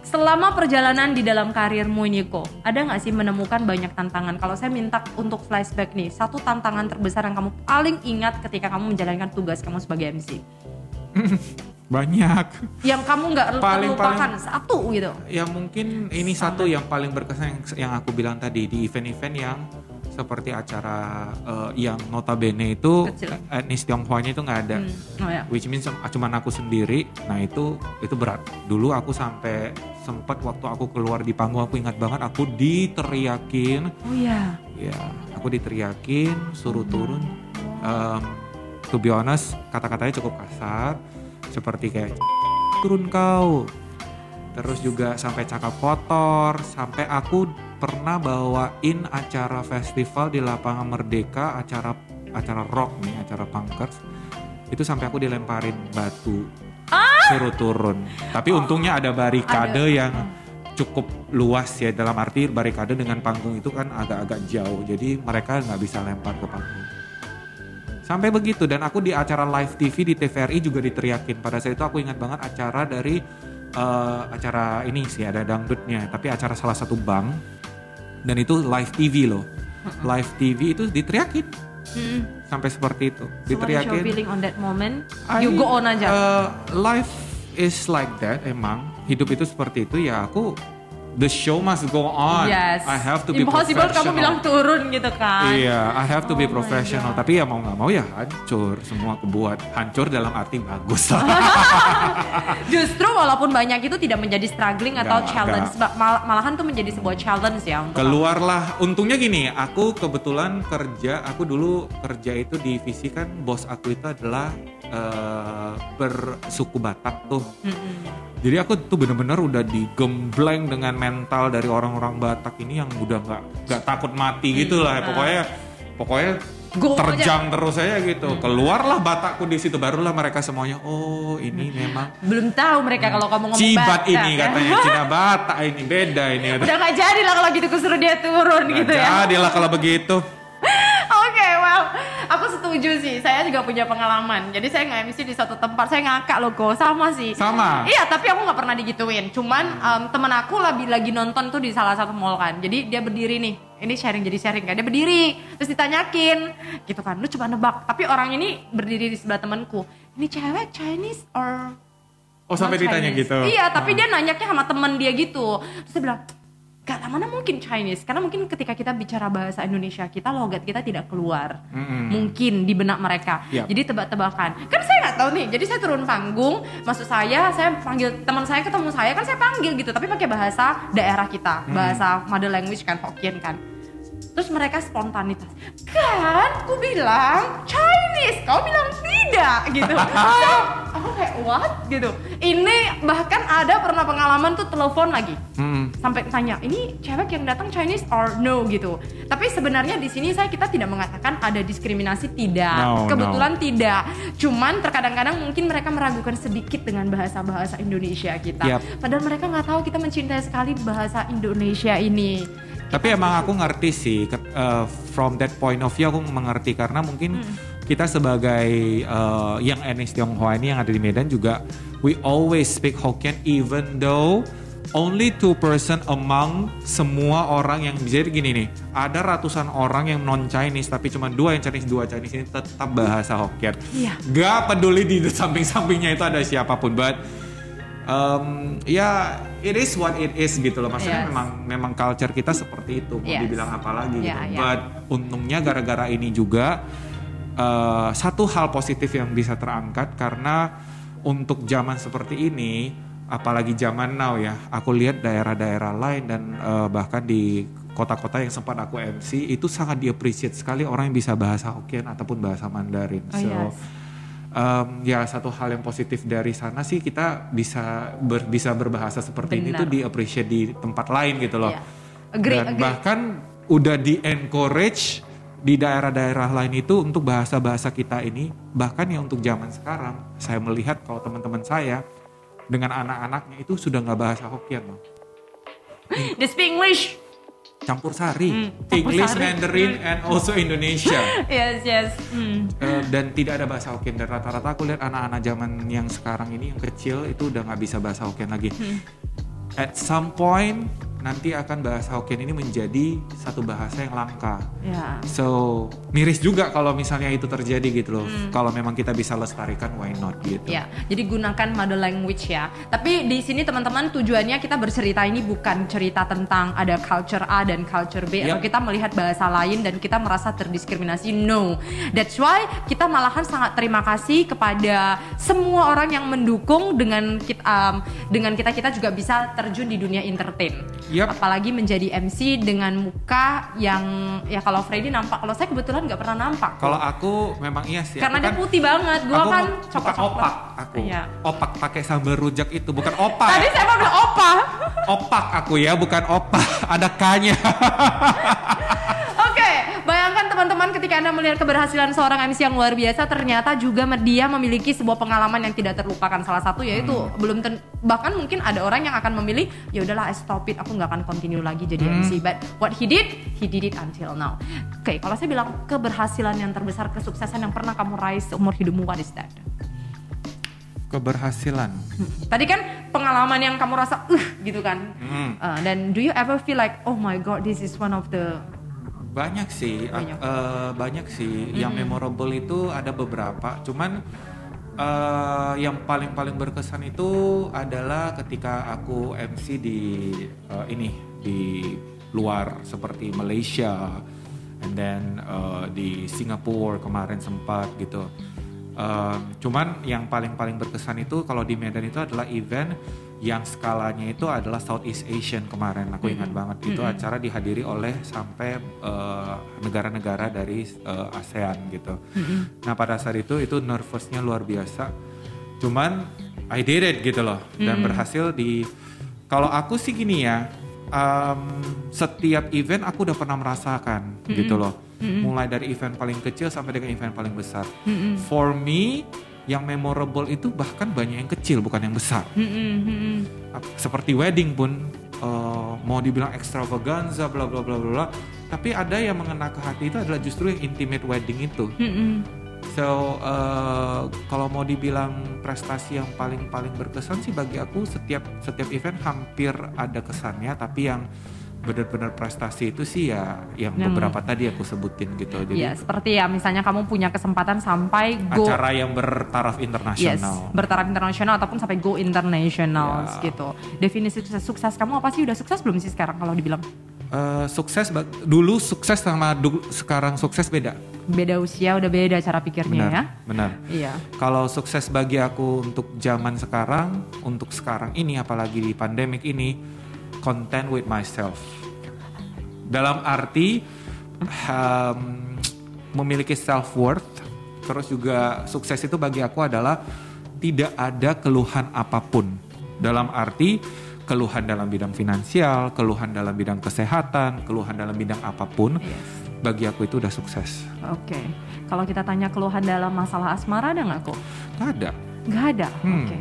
selama perjalanan di dalam karirmu ini kok, ada nggak sih menemukan banyak tantangan? Kalau saya minta untuk flashback nih, satu tantangan terbesar yang kamu paling ingat ketika kamu menjalankan tugas kamu sebagai MC, [laughs] Banyak. yang kamu nggak Paling- terlupakan satu gitu. Ya mungkin ini satu yang paling berkesan yang, yang aku bilang tadi di event-event yang seperti acara eh, yang notabene itu Kecil. etnis Tionghoanya itu nggak ada. Hmm, Oh ya. Which means cuman aku sendiri. Nah itu itu berat. Dulu aku sampai sempat waktu aku keluar di panggung aku ingat banget aku diteriakin. Oh ya. Ya aku diteriakin suruh turun. Em, to be honest kata-katanya cukup kasar. Seperti kayak turun kau. Terus juga sampai cakap kotor. Sampai aku pernah bawain acara festival di lapangan Merdeka, acara acara rock nih, acara punkers. Itu sampai aku dilemparin batu, suruh turun. Tapi untungnya ada Ada. barikade yang cukup luas ya dalam arti barikade dengan panggung itu kan agak-agak jauh. Jadi mereka nggak bisa lempar ke panggung. Sampai begitu dan aku di acara live TV di TVRI juga diteriakin. Pada saat itu aku ingat banget acara dari eh, acara ini sih ada dangdutnya, tapi acara salah satu bank dan itu live TV loh. Live TV itu diteriakin Hmm. sampai seperti itu. So your Diteriakin. feeling on that moment? I- you go on aja. uh, life is like that emang. Hidup itu seperti itu ya aku the show must go on. yes. I have to be Impossible kamu professional. bilang turun gitu kan. Iya, I have to be Oh my professional. Tapi ya mau nggak mau ya hancur semua kebuat. Hancur dalam arti bagus lah. [laughs] Justru walaupun banyak itu tidak menjadi struggling atau Nggak, challenge. Mal- malahan tuh menjadi sebuah challenge ya untuk Keluarlah. Untungnya gini, aku kebetulan kerja. Aku dulu kerja itu di visi kan bos aku itu adalah eh, bersuku Batak tuh. kamu. Mm-mm. Jadi aku tuh bener-bener udah digembleng dengan mental dari orang-orang Batak ini yang udah nggak nggak takut mati gitu lah. Hmm. Pokoknya pokoknya go aja. terjang terus saya gitu. Keluarlah Batakku di situ barulah mereka semuanya oh ini memang Belum tahu mereka kalau kamu ngomong cibat Batak, ini ya. katanya [laughs] Cina Batak ini beda ini. Udah gak jadi lah kalau gitu kusuruh dia turun gitu ya. Jadilah kalau begitu. Setuju sih. Saya juga punya pengalaman. Jadi saya nge-MC di suatu tempat, saya ngakak loh kok, sama sih. Sama. Iya, tapi aku nggak pernah digituin. Cuman em, temen aku lagi lagi nonton tuh di salah satu mall kan. Jadi dia berdiri nih. Ini sharing jadi sharing kan. Dia berdiri, terus ditanyakin, gitu kan. Lu coba nebak. Tapi orang ini berdiri di sebelah temanku. Ini cewek Chinese or Oh sampai ditanya gitu. Iya, tapi dia nanyanya sama temen dia gitu. Terus dia bilang, gak lah mana mungkin Chinese. Karena mungkin ketika kita bicara bahasa Indonesia kita, logat kita tidak keluar. Mm-mm. Mungkin di benak mereka. Yap. Jadi tebak-tebakan. Kan saya nggak tahu nih. Jadi saya turun panggung, maksud saya, saya panggil teman saya ketemu saya kan saya panggil gitu, tapi pakai bahasa daerah kita, bahasa mother language kan Hokkien kan. Terus mereka spontanitas. Kan, ku bilang Chinese, kau bilang tidak gitu. [laughs] So, aku kayak what gitu. Ini bahkan ada pernah pengalaman tuh telepon lagi Mm. sampai tanya ini cewek yang datang Chinese or no gitu. Tapi sebenarnya di sini saya kita tidak mengatakan ada diskriminasi tidak. No, Kebetulan tidak. Cuman terkadang-kadang mungkin mereka meragukan sedikit dengan bahasa-bahasa Indonesia kita. Yap. Padahal mereka nggak tahu kita mencintai sekali bahasa Indonesia ini. Tapi emang aku ngerti sih, ke- uh, from that point of view aku mengerti karena mungkin kita sebagai uh, yang etnis Tionghoa ini yang ada di Medan juga we always speak Hokkien even though only two person among semua orang yang jadi gini nih, ada ratusan orang yang non Chinese tapi cuma dua yang Chinese dua Chinese ini tetap bahasa Hokkien. Iya. Gak peduli di samping-sampingnya itu ada siapa pun, but um, ya it is what it is gitu loh. Maksudnya Yes. memang memang culture kita seperti itu. Mau Yes. dibilang apa lagi Ya, gitu. ya. But untungnya gara-gara ini juga uh, satu hal positif yang bisa terangkat karena untuk zaman seperti ini, apalagi zaman now ya, aku lihat daerah-daerah lain dan uh, bahkan di kota-kota yang sempat aku MC itu sangat di-appreciate sekali orang yang bisa bahasa Hokkien ataupun bahasa Mandarin. Oh, so yes. Um, ya satu hal yang positif dari sana sih kita bisa ber- bisa berbahasa seperti ini Benar. tuh di-appreciate di tempat lain gitu loh. Iya. Agree, Dan agree. bahkan udah di-encourage di daerah-daerah lain itu untuk bahasa-bahasa kita ini bahkan ya untuk zaman sekarang saya melihat kalau teman-teman saya dengan anak-anaknya itu sudah nggak bahasa Hokkien loh They speak English. Campur sari Hmm, campur English sari. Mandarin and also Indonesia [laughs] Yes, yes. Hmm. Eh, dan tidak ada bahasa Hokkien dan rata-rata aku lihat anak-anak zaman yang sekarang ini yang kecil itu udah nggak bisa bahasa Hokkien lagi Hmm. at some point nanti akan bahasa Hokkien ini menjadi satu bahasa yang langka Ya. So miris juga kalau misalnya itu terjadi gitu loh. Kalau memang kita bisa lestarikan, why not gitu. Ya, jadi gunakan mother language ya. Tapi di sini teman-teman tujuannya kita bercerita ini bukan cerita tentang ada culture A dan culture B atau Yap. kita melihat bahasa lain dan kita merasa terdiskriminasi. No. That's why kita malahan sangat terima kasih kepada semua orang yang mendukung dengan kita um, dengan kita kita juga bisa terjun di dunia entertain. Yap. Apalagi menjadi MC dengan muka yang ya kalau Freddy nampak, kalau saya kebetulan nggak pernah nampak. Kalau aku memang iya sih. Karena aku dia putih banget, gua aku kan coklat-coklat. opak aku. Iya. Opak pakai sambal rujak itu bukan opak. Tadi saya mau bilang opa. Opak aku ya, bukan opak. [laughs] Ada kanya. [laughs] Ketika Anda melihat keberhasilan seorang MC yang luar biasa, ternyata juga dia memiliki sebuah pengalaman yang tidak terlupakan. Salah satu yaitu Hmm. belum ten- bahkan mungkin ada orang yang akan memilih ya udahlah I stop it, aku nggak akan continue lagi jadi Hmm. MC. But what he did, he did it until now. Oke, kalau saya bilang keberhasilan yang terbesar, kesuksesan yang pernah kamu raih seumur hidupmu, what is that? Keberhasilan. Tadi kan pengalaman yang kamu rasa, uh, gitu kan. Hmm. Uh, dan do you ever feel like, oh my god, this is one of the Banyak sih, Banyak. eh, banyak sih. Yang memorable itu ada beberapa. Cuman eh, yang paling paling berkesan itu adalah ketika aku MC di eh, ini di luar seperti Malaysia, and then eh, di Singapura kemarin sempat gitu. Eh, cuman yang paling paling berkesan itu kalau di Medan itu adalah event yang skalanya itu adalah Southeast Asian kemarin aku ingat banget itu acara dihadiri oleh sampai eh, negara-negara dari eh, ASEAN gitu. Nah pada saat itu itu nervousnya luar biasa. Cuman I did it gitu loh dan berhasil di. Kalau aku sih gini ya, em, setiap event aku udah pernah merasakan gitu loh. mulai dari event paling kecil sampai dengan event paling besar. Mm-mm. For me, yang memorable itu bahkan banyak yang kecil bukan yang besar. Ap- Seperti wedding pun eh, mau dibilang extravaganza bla bla bla bla bla, tapi ada yang mengena ke hati itu adalah justru yang intimate wedding itu. Mm-mm. So eh, kalau mau dibilang prestasi yang paling paling berkesan sih bagi aku setiap setiap event hampir ada kesannya, tapi yang benar-benar prestasi itu sih ya yang Yang- beberapa tadi aku sebutin gitu. Jadi Ya, seperti ya misalnya kamu punya kesempatan sampai go acara yang bertaraf Yes, internasional. bertaraf internasional ataupun sampai go international Ya. gitu. Definisi sukses, sukses kamu apa sih? Udah sukses belum sih sekarang kalau dibilang? Eh, sukses dulu sukses sama du- sekarang sukses beda. Beda usia udah beda cara pikirnya Benar, ya. benar. Iya. Kalau sukses bagi aku untuk zaman sekarang, untuk sekarang ini apalagi di pandemik ini, content with myself. Dalam arti um, memiliki self worth, terus juga sukses itu bagi aku adalah tidak ada keluhan apa pun. Dalam arti keluhan dalam bidang finansial, keluhan dalam bidang kesehatan, keluhan dalam bidang apa pun, Yes. bagi aku itu udah sukses. Oke. Kalau kita tanya keluhan dalam masalah asmara ada nggak kok? Gak ada. Nggak ada. Hmm. Oke.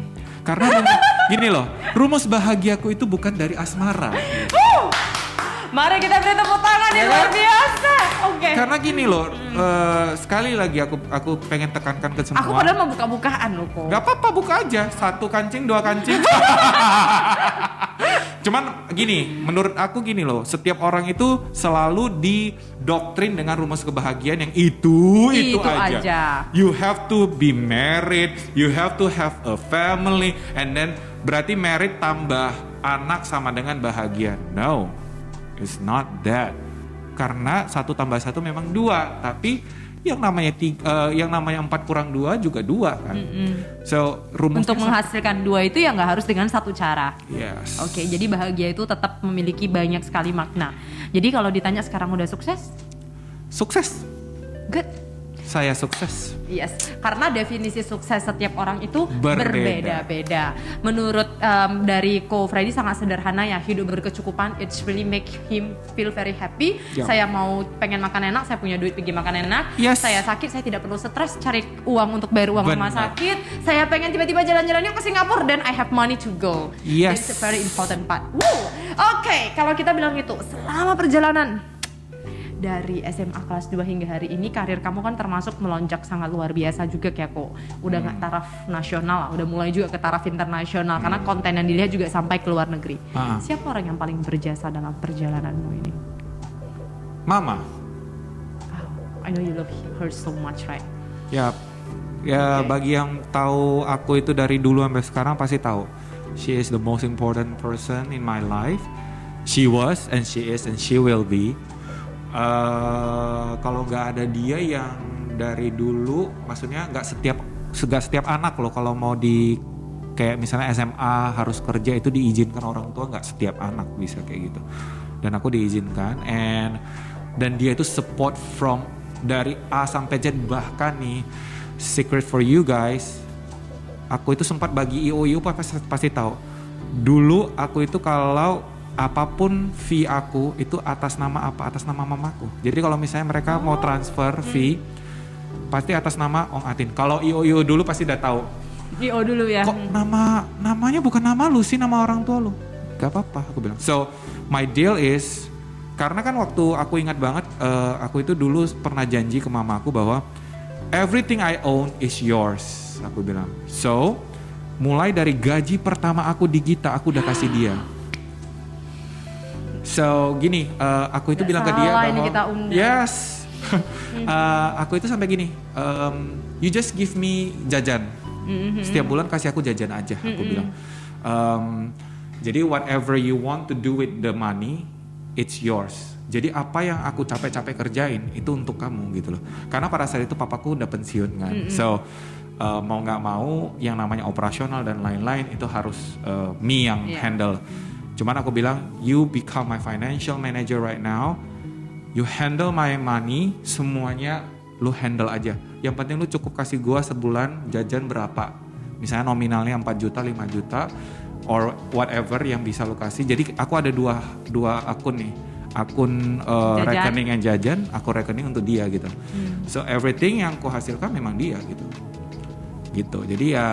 Karena gini loh, rumus bahagiaku itu bukan dari asmara. Mari kita beri tepuk tangan yang Ya luar kan? biasa. Oke. Karena gini loh, eh, sekali lagi aku aku pengen tekankan ke semua. Aku padahal mau buka-bukaan loh kok. Gak apa-apa buka aja, satu kancing, dua kancing. [laughs] Cuman gini, menurut aku gini loh, setiap orang itu selalu didoktrin dengan rumus kebahagiaan yang itu itu, Itu aja. You have to be married, you have to have a family, and then berarti married tambah anak sama dengan bahagia. No, it's not that. Karena satu tambah satu memang dua, tapi yang namanya tiga, eh, yang namanya empat kurang dua juga dua kan. So rumusnya Untuk menghasilkan dua itu ya nggak harus dengan satu cara. Yes. Oke, jadi bahagia itu tetap memiliki banyak sekali makna. Jadi kalau ditanya sekarang udah sukses, Sukses. good. Saya sukses. Yes, karena definisi sukses setiap orang itu Berbeda. berbeda-beda. Menurut em, dari Ko Freddy sangat sederhana ya, hidup berkecukupan it's really make him feel very happy. Ya. Saya mau pengen makan enak, saya punya duit pergi makan enak. Yes. Saya sakit, saya tidak perlu stres cari uang untuk bayar uang rumah sakit. Saya pengen tiba-tiba jalan-jalan yuk ke Singapura dan I have money to go. Yes. It's a very important part. Woo! Oke, kalau kita bilang itu selama perjalanan dari SMA kelas 2 hingga hari ini karir kamu kan termasuk melonjak sangat luar biasa juga kayak kok udah nggak taraf nasional lah udah mulai juga ke taraf internasional karena konten yang dilihat juga sampai ke luar negeri Ah. siapa orang yang paling berjasa dalam perjalananmu ini Mama. Oh, I know you love her so much right Ya, ya Oke. bagi yang tahu aku itu dari dulu sampai sekarang pasti tahu. She is the most important person in my life. She was and she is and she will be. Eh, kalau nggak ada dia yang dari dulu, maksudnya nggak setiap nggak setiap anak loh kalau mau di kayak misalnya SMA harus kerja itu diizinkan orang tua nggak setiap anak bisa kayak gitu. Dan aku diizinkan and dan dia itu support from dari A sampai Z bahkan nih secret for you guys aku itu sempat bagi IOU pasti, pasti tahu dulu aku itu kalau apa pun fee aku itu atas nama apa? Atas nama mamaku. Jadi kalau misalnya mereka mau transfer fee pasti atas nama Ong Atin kalau IOU dulu pasti udah tahu. Io dulu ya. Kok nama namanya bukan nama lu sih nama orang tua lu? Gak apa-apa aku bilang. So my deal is karena kan waktu aku ingat banget eh, aku itu dulu pernah janji ke mamaku bahwa everything I own is yours aku bilang. So mulai dari gaji pertama aku di Gita aku udah kasih dia [gasps] so gini eh, aku itu Nggak bilang ke dia bahwa kita undang. yes. [laughs] Eh, aku itu sampai gini em, you just give me jajan. Mm-hmm. setiap bulan kasih aku jajan aja aku bilang. Em, jadi whatever you want to do with the money it's yours. Jadi apa yang aku capek-capek kerjain itu untuk kamu gitu loh. Karena pada saat itu papaku udah pensiun kan. So eh, mau nggak mau yang namanya operasional dan lain-lain itu harus eh, me yang Iya. handle cuman aku bilang you become my financial manager right now you handle my money semuanya lu handle aja yang penting lu cukup kasih gua sebulan jajan berapa misalnya nominalnya 4 juta 5 juta or whatever yang bisa lu kasih jadi aku ada dua dua akun nih akun uh, Jajan. rekening yang jajan, aku rekening untuk dia gitu. So everything yang aku hasilkan memang dia gitu. Gitu. Jadi ya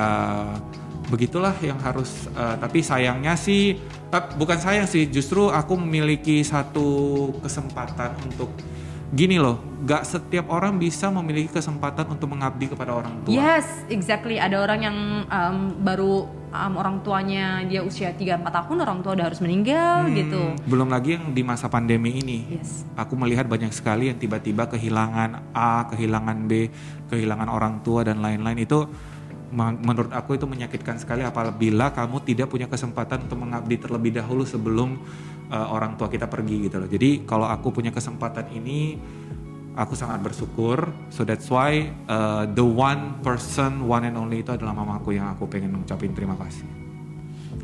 begitulah yang harus uh, tapi sayangnya sih bukan sayang sih, justru aku memiliki satu kesempatan untuk gini loh, gak setiap orang bisa memiliki kesempatan untuk mengabdi kepada orang tua. Yes, exactly. Ada orang yang um, baru um, orang tuanya dia usia 3-4 tahun orang tua udah harus meninggal Hmm, gitu. Belum lagi yang di masa pandemi ini. Yes. Aku melihat banyak sekali yang tiba-tiba kehilangan A, kehilangan B, kehilangan orang tua dan lain-lain itu menurut aku itu menyakitkan sekali apabila kamu tidak punya kesempatan untuk mengabdi terlebih dahulu sebelum uh, orang tua kita pergi gitu loh. Jadi kalau aku punya kesempatan ini aku sangat bersyukur. So that's why uh, the one person one and only itu adalah mamaku yang aku pengen ngucapin terima kasih.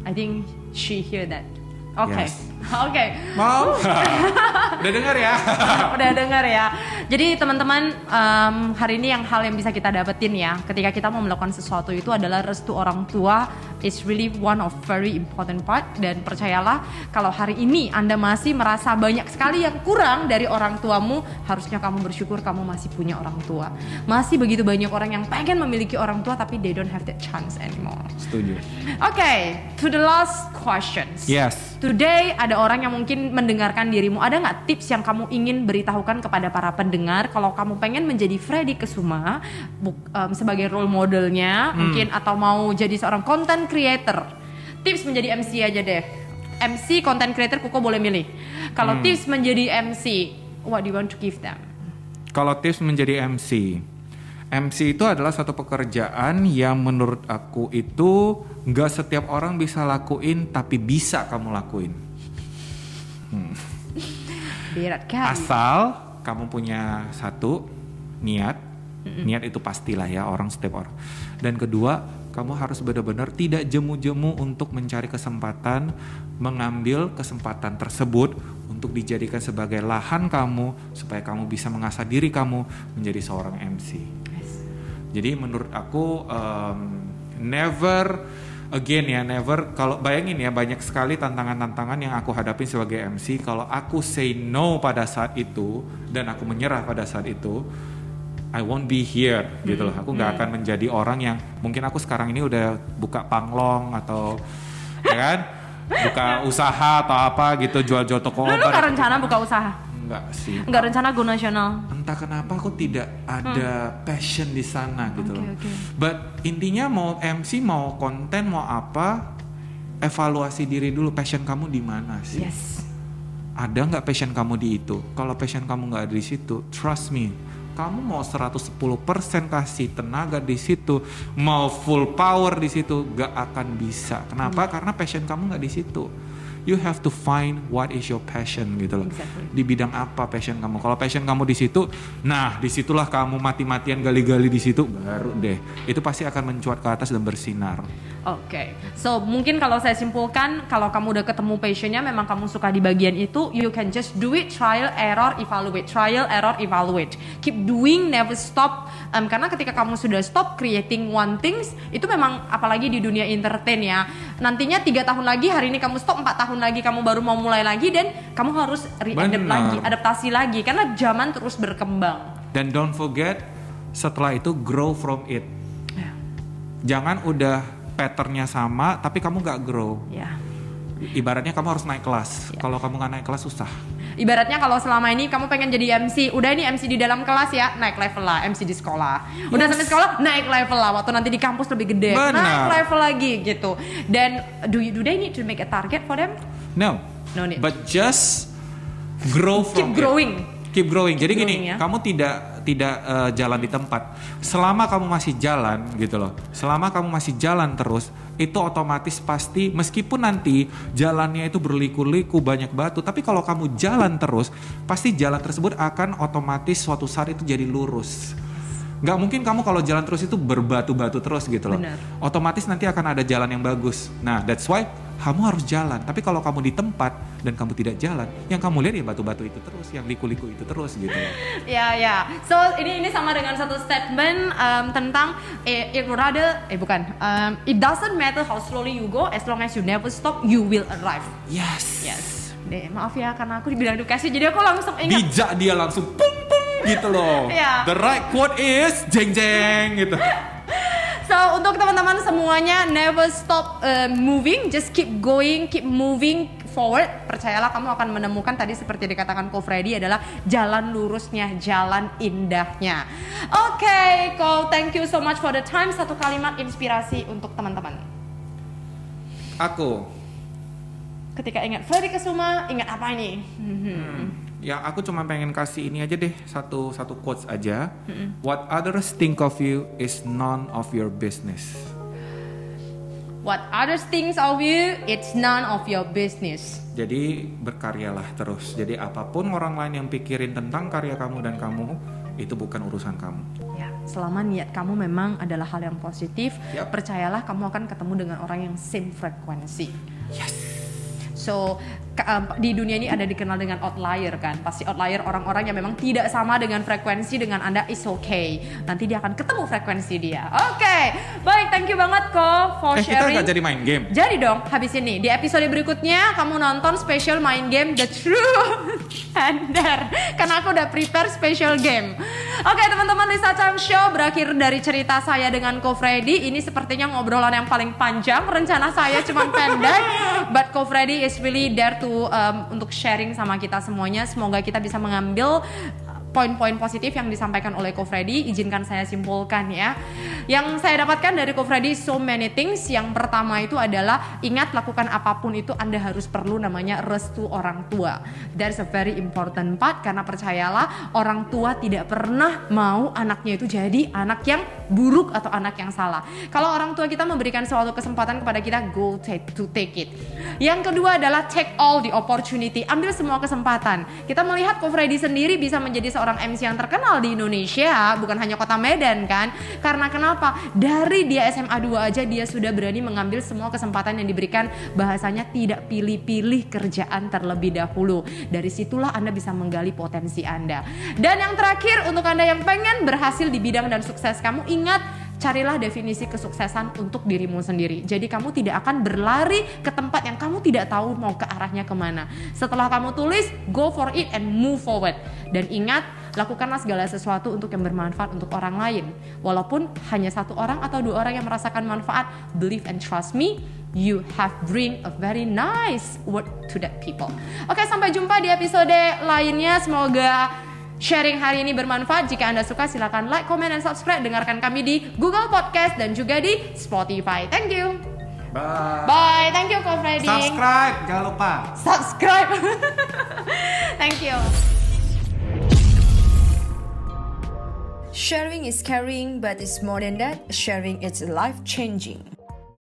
I think she hear that. Oke, Yes. oke. Mau? [laughs] Udah dengar ya? [laughs] Udah dengar ya. Jadi teman-teman em, hari ini yang hal yang bisa kita dapetin ya, ketika kita mau melakukan sesuatu itu adalah restu orang tua. It's really one of very important part dan percayalah kalau hari ini Anda masih merasa banyak sekali yang kurang dari orang tuamu, harusnya kamu bersyukur kamu masih punya orang tua. Masih begitu banyak orang yang pengen memiliki orang tua tapi they don't have that chance anymore. Setuju. Oke, to the last questions. Yes. Today ada orang yang mungkin mendengarkan dirimu. Ada nggak tips yang kamu ingin beritahukan kepada para pendengar kalau kamu pengen menjadi Freddy Kesuma buk- em, sebagai role modelnya mungkin atau mau jadi seorang content creator. Tips menjadi MC aja deh. MC content creator Kuko boleh milih. Kalau tips menjadi MC, what do you want to give them? Kalau tips menjadi MC, MC itu adalah satu pekerjaan yang menurut aku itu nggak setiap orang bisa lakuin, tapi bisa kamu lakuin. Berat kali. Asal kamu punya satu niat, niat itu pastilah ya orang setiap orang. Dan kedua, kamu harus benar-benar tidak jemu-jemu untuk mencari kesempatan, mengambil kesempatan tersebut untuk dijadikan sebagai lahan kamu supaya kamu bisa mengasah diri kamu menjadi seorang MC. Jadi menurut aku um, never again ya never. Kalau bayangin ya banyak sekali tantangan-tantangan yang aku hadapi sebagai MC kalau aku say no pada saat itu dan aku menyerah pada saat itu I won't be here gitu loh. Aku nggak akan menjadi orang yang mungkin aku sekarang ini udah buka panglong atau ya kan? Buka usaha atau apa gitu jual-jual toko Lu, lu obat nggak rencana buka usaha? Enggak sih Nggak rencana go nasional? entah kenapa aku tidak ada passion di sana gitu Oke, loh. oke. But intinya mau MC mau konten mau apa evaluasi diri dulu passion kamu di mana sih? Yes. Ada nggak passion kamu di itu? Kalau passion kamu nggak ada di situ, trust me, kamu mau 110% kasih tenaga di situ, mau full power di situ, gak akan bisa. Kenapa? Karena passion kamu nggak di situ. You have to find what is your passion gitu loh. Exactly. Di bidang apa passion kamu? Kalau passion kamu di situ, nah di situlah kamu mati-matian gali-gali di situ, baru deh. Itu pasti akan mencuat ke atas dan bersinar. Oke, so mungkin kalau saya simpulkan, kalau kamu udah ketemu passionnya, memang kamu suka di bagian itu, you can just do it, trial, error, evaluate, trial, error, evaluate. Keep doing, never stop. Em, karena ketika kamu sudah stop creating one things, itu memang apalagi di dunia entertain ya. Nantinya tiga tahun lagi, hari ini kamu stop, empat tahun lagi kamu baru mau mulai lagi dan kamu harus re-adapt lagi, adaptasi lagi karena zaman terus berkembang. Dan don't forget, setelah itu grow from it. Ya. Jangan udah patternnya sama, tapi kamu nggak grow. Ya. Ibaratnya kamu harus naik kelas. Kalau kamu nggak naik kelas susah. Ibaratnya kalau selama ini kamu pengen jadi MC, udah ini MC di dalam kelas ya, naik level lah, MC di sekolah. Udah sampai sekolah, naik level lah. Waktu nanti di kampus lebih gede, Benar. naik level lagi gitu. Dan do you, do they need to make a target for them? No. No need. But just grow from Keep it. growing. Keep growing. Jadi Keep gini, growing, ya. kamu tidak tidak eh, jalan di tempat. Selama kamu masih jalan gitu loh. Selama kamu masih jalan terus, itu otomatis pasti meskipun nanti jalannya itu berliku-liku banyak batu, tapi kalau kamu jalan terus, pasti jalan tersebut akan otomatis suatu saat itu jadi lurus. Nggak mungkin kamu kalau jalan terus itu berbatu-batu terus gitu loh. Benar. Otomatis nanti akan ada jalan yang bagus. Nah, that's why kamu harus jalan. Tapi kalau kamu di tempat dan kamu tidak jalan, yang kamu lihat ya batu-batu itu terus, yang liku-liku itu terus gitu loh. [laughs] Ya ya. So ini ini sama dengan satu statement um, tentang eh, it rather eh bukan. Um, it doesn't matter how slowly you go, as long as you never stop, you will arrive. Yes. Yes. deh. Maaf ya karena aku dibilang edukasi jadi aku langsung ingat. Bijak dia langsung pung pung gitu loh. Iya. The right quote is jeng jeng gitu. So untuk teman-teman semuanya never stop uh, moving, just keep going, keep moving forward. Percayalah kamu akan menemukan tadi seperti dikatakan Ko Freddy adalah jalan lurusnya, jalan indahnya. Oke, okay, Ko, thank you so much for the time. Satu kalimat inspirasi untuk teman-teman. Aku ketika ingat Freddy Kesuma, ingat apa ini? Hmm. Ya aku cuma pengen kasih ini aja deh satu satu quotes aja. Mm-hmm. What others think of you is none of your business. What others think of you, it's none of your business. Jadi berkaryalah terus. Jadi apa pun orang lain yang pikirin tentang karya kamu dan kamu itu bukan urusan kamu. Ya, selama niat kamu memang adalah hal yang positif, yep. percayalah kamu akan ketemu dengan orang yang same frekuensi. Yes. So di dunia ini ada dikenal dengan outlier kan. Pasti outlier orang-orang yang memang tidak sama dengan frekuensi dengan anda is okay. Nanti dia akan ketemu frekuensi dia. Oke okay. baik thank you banget kok for eh, sharing kita gak jadi main game. Jadi dong habis ini di episode berikutnya kamu nonton special main game The True Ender karena aku udah prepare special game. Oke okay, teman-teman Lisa Chang Show berakhir dari cerita saya dengan Ko Freddy. Ini sepertinya ngobrolan yang paling panjang. Rencana saya cuma pendek but Ko Freddy is really there to um, untuk sharing sama kita semuanya. Semoga kita bisa mengambil poin-poin positif yang disampaikan oleh Ko Freddy izinkan saya simpulkan ya. Yang saya dapatkan dari Ko Freddy so many things. Yang pertama itu adalah ingat lakukan apa pun itu Anda harus perlu namanya restu orang tua. That's a very important part karena percayalah orang tua tidak pernah mau anaknya itu jadi anak yang buruk atau anak yang salah. Kalau orang tua kita memberikan suatu kesempatan kepada kita go take to take it. Yang kedua adalah take all the opportunity. Ambil semua kesempatan. Kita melihat Ko Freddy sendiri bisa menjadi seorang MC yang terkenal di Indonesia, bukan hanya kota Medan kan? Karena kenapa? Dari dia SMA 2 aja dia sudah berani mengambil semua kesempatan yang diberikan, bahasanya tidak pilih-pilih kerjaan terlebih dahulu. Dari situlah Anda bisa menggali potensi Anda. Dan yang terakhir untuk Anda yang pengen berhasil di bidang dan sukses kamu, ingat carilah definisi kesuksesan untuk dirimu sendiri. Jadi kamu tidak akan berlari ke tempat yang kamu tidak tahu mau ke arahnya ke mana. Setelah kamu tulis, go for it and move forward. Dan ingat, lakukanlah segala sesuatu untuk yang bermanfaat untuk orang lain. Walaupun hanya satu orang atau dua orang yang merasakan manfaat, believe and trust me, you have bring a very nice word to that people. Oke, sampai jumpa di episode lainnya. Semoga sharing hari ini bermanfaat. Jika Anda suka silahkan like, comment, dan subscribe. Dengarkan kami di Google Podcast dan juga di Spotify. Thank you. Bye. Bye. Thank you, Ko Freddy. Subscribe, jangan lupa. Subscribe. [laughs] Thank you. Sharing is caring, but it's more than that. Sharing is life changing.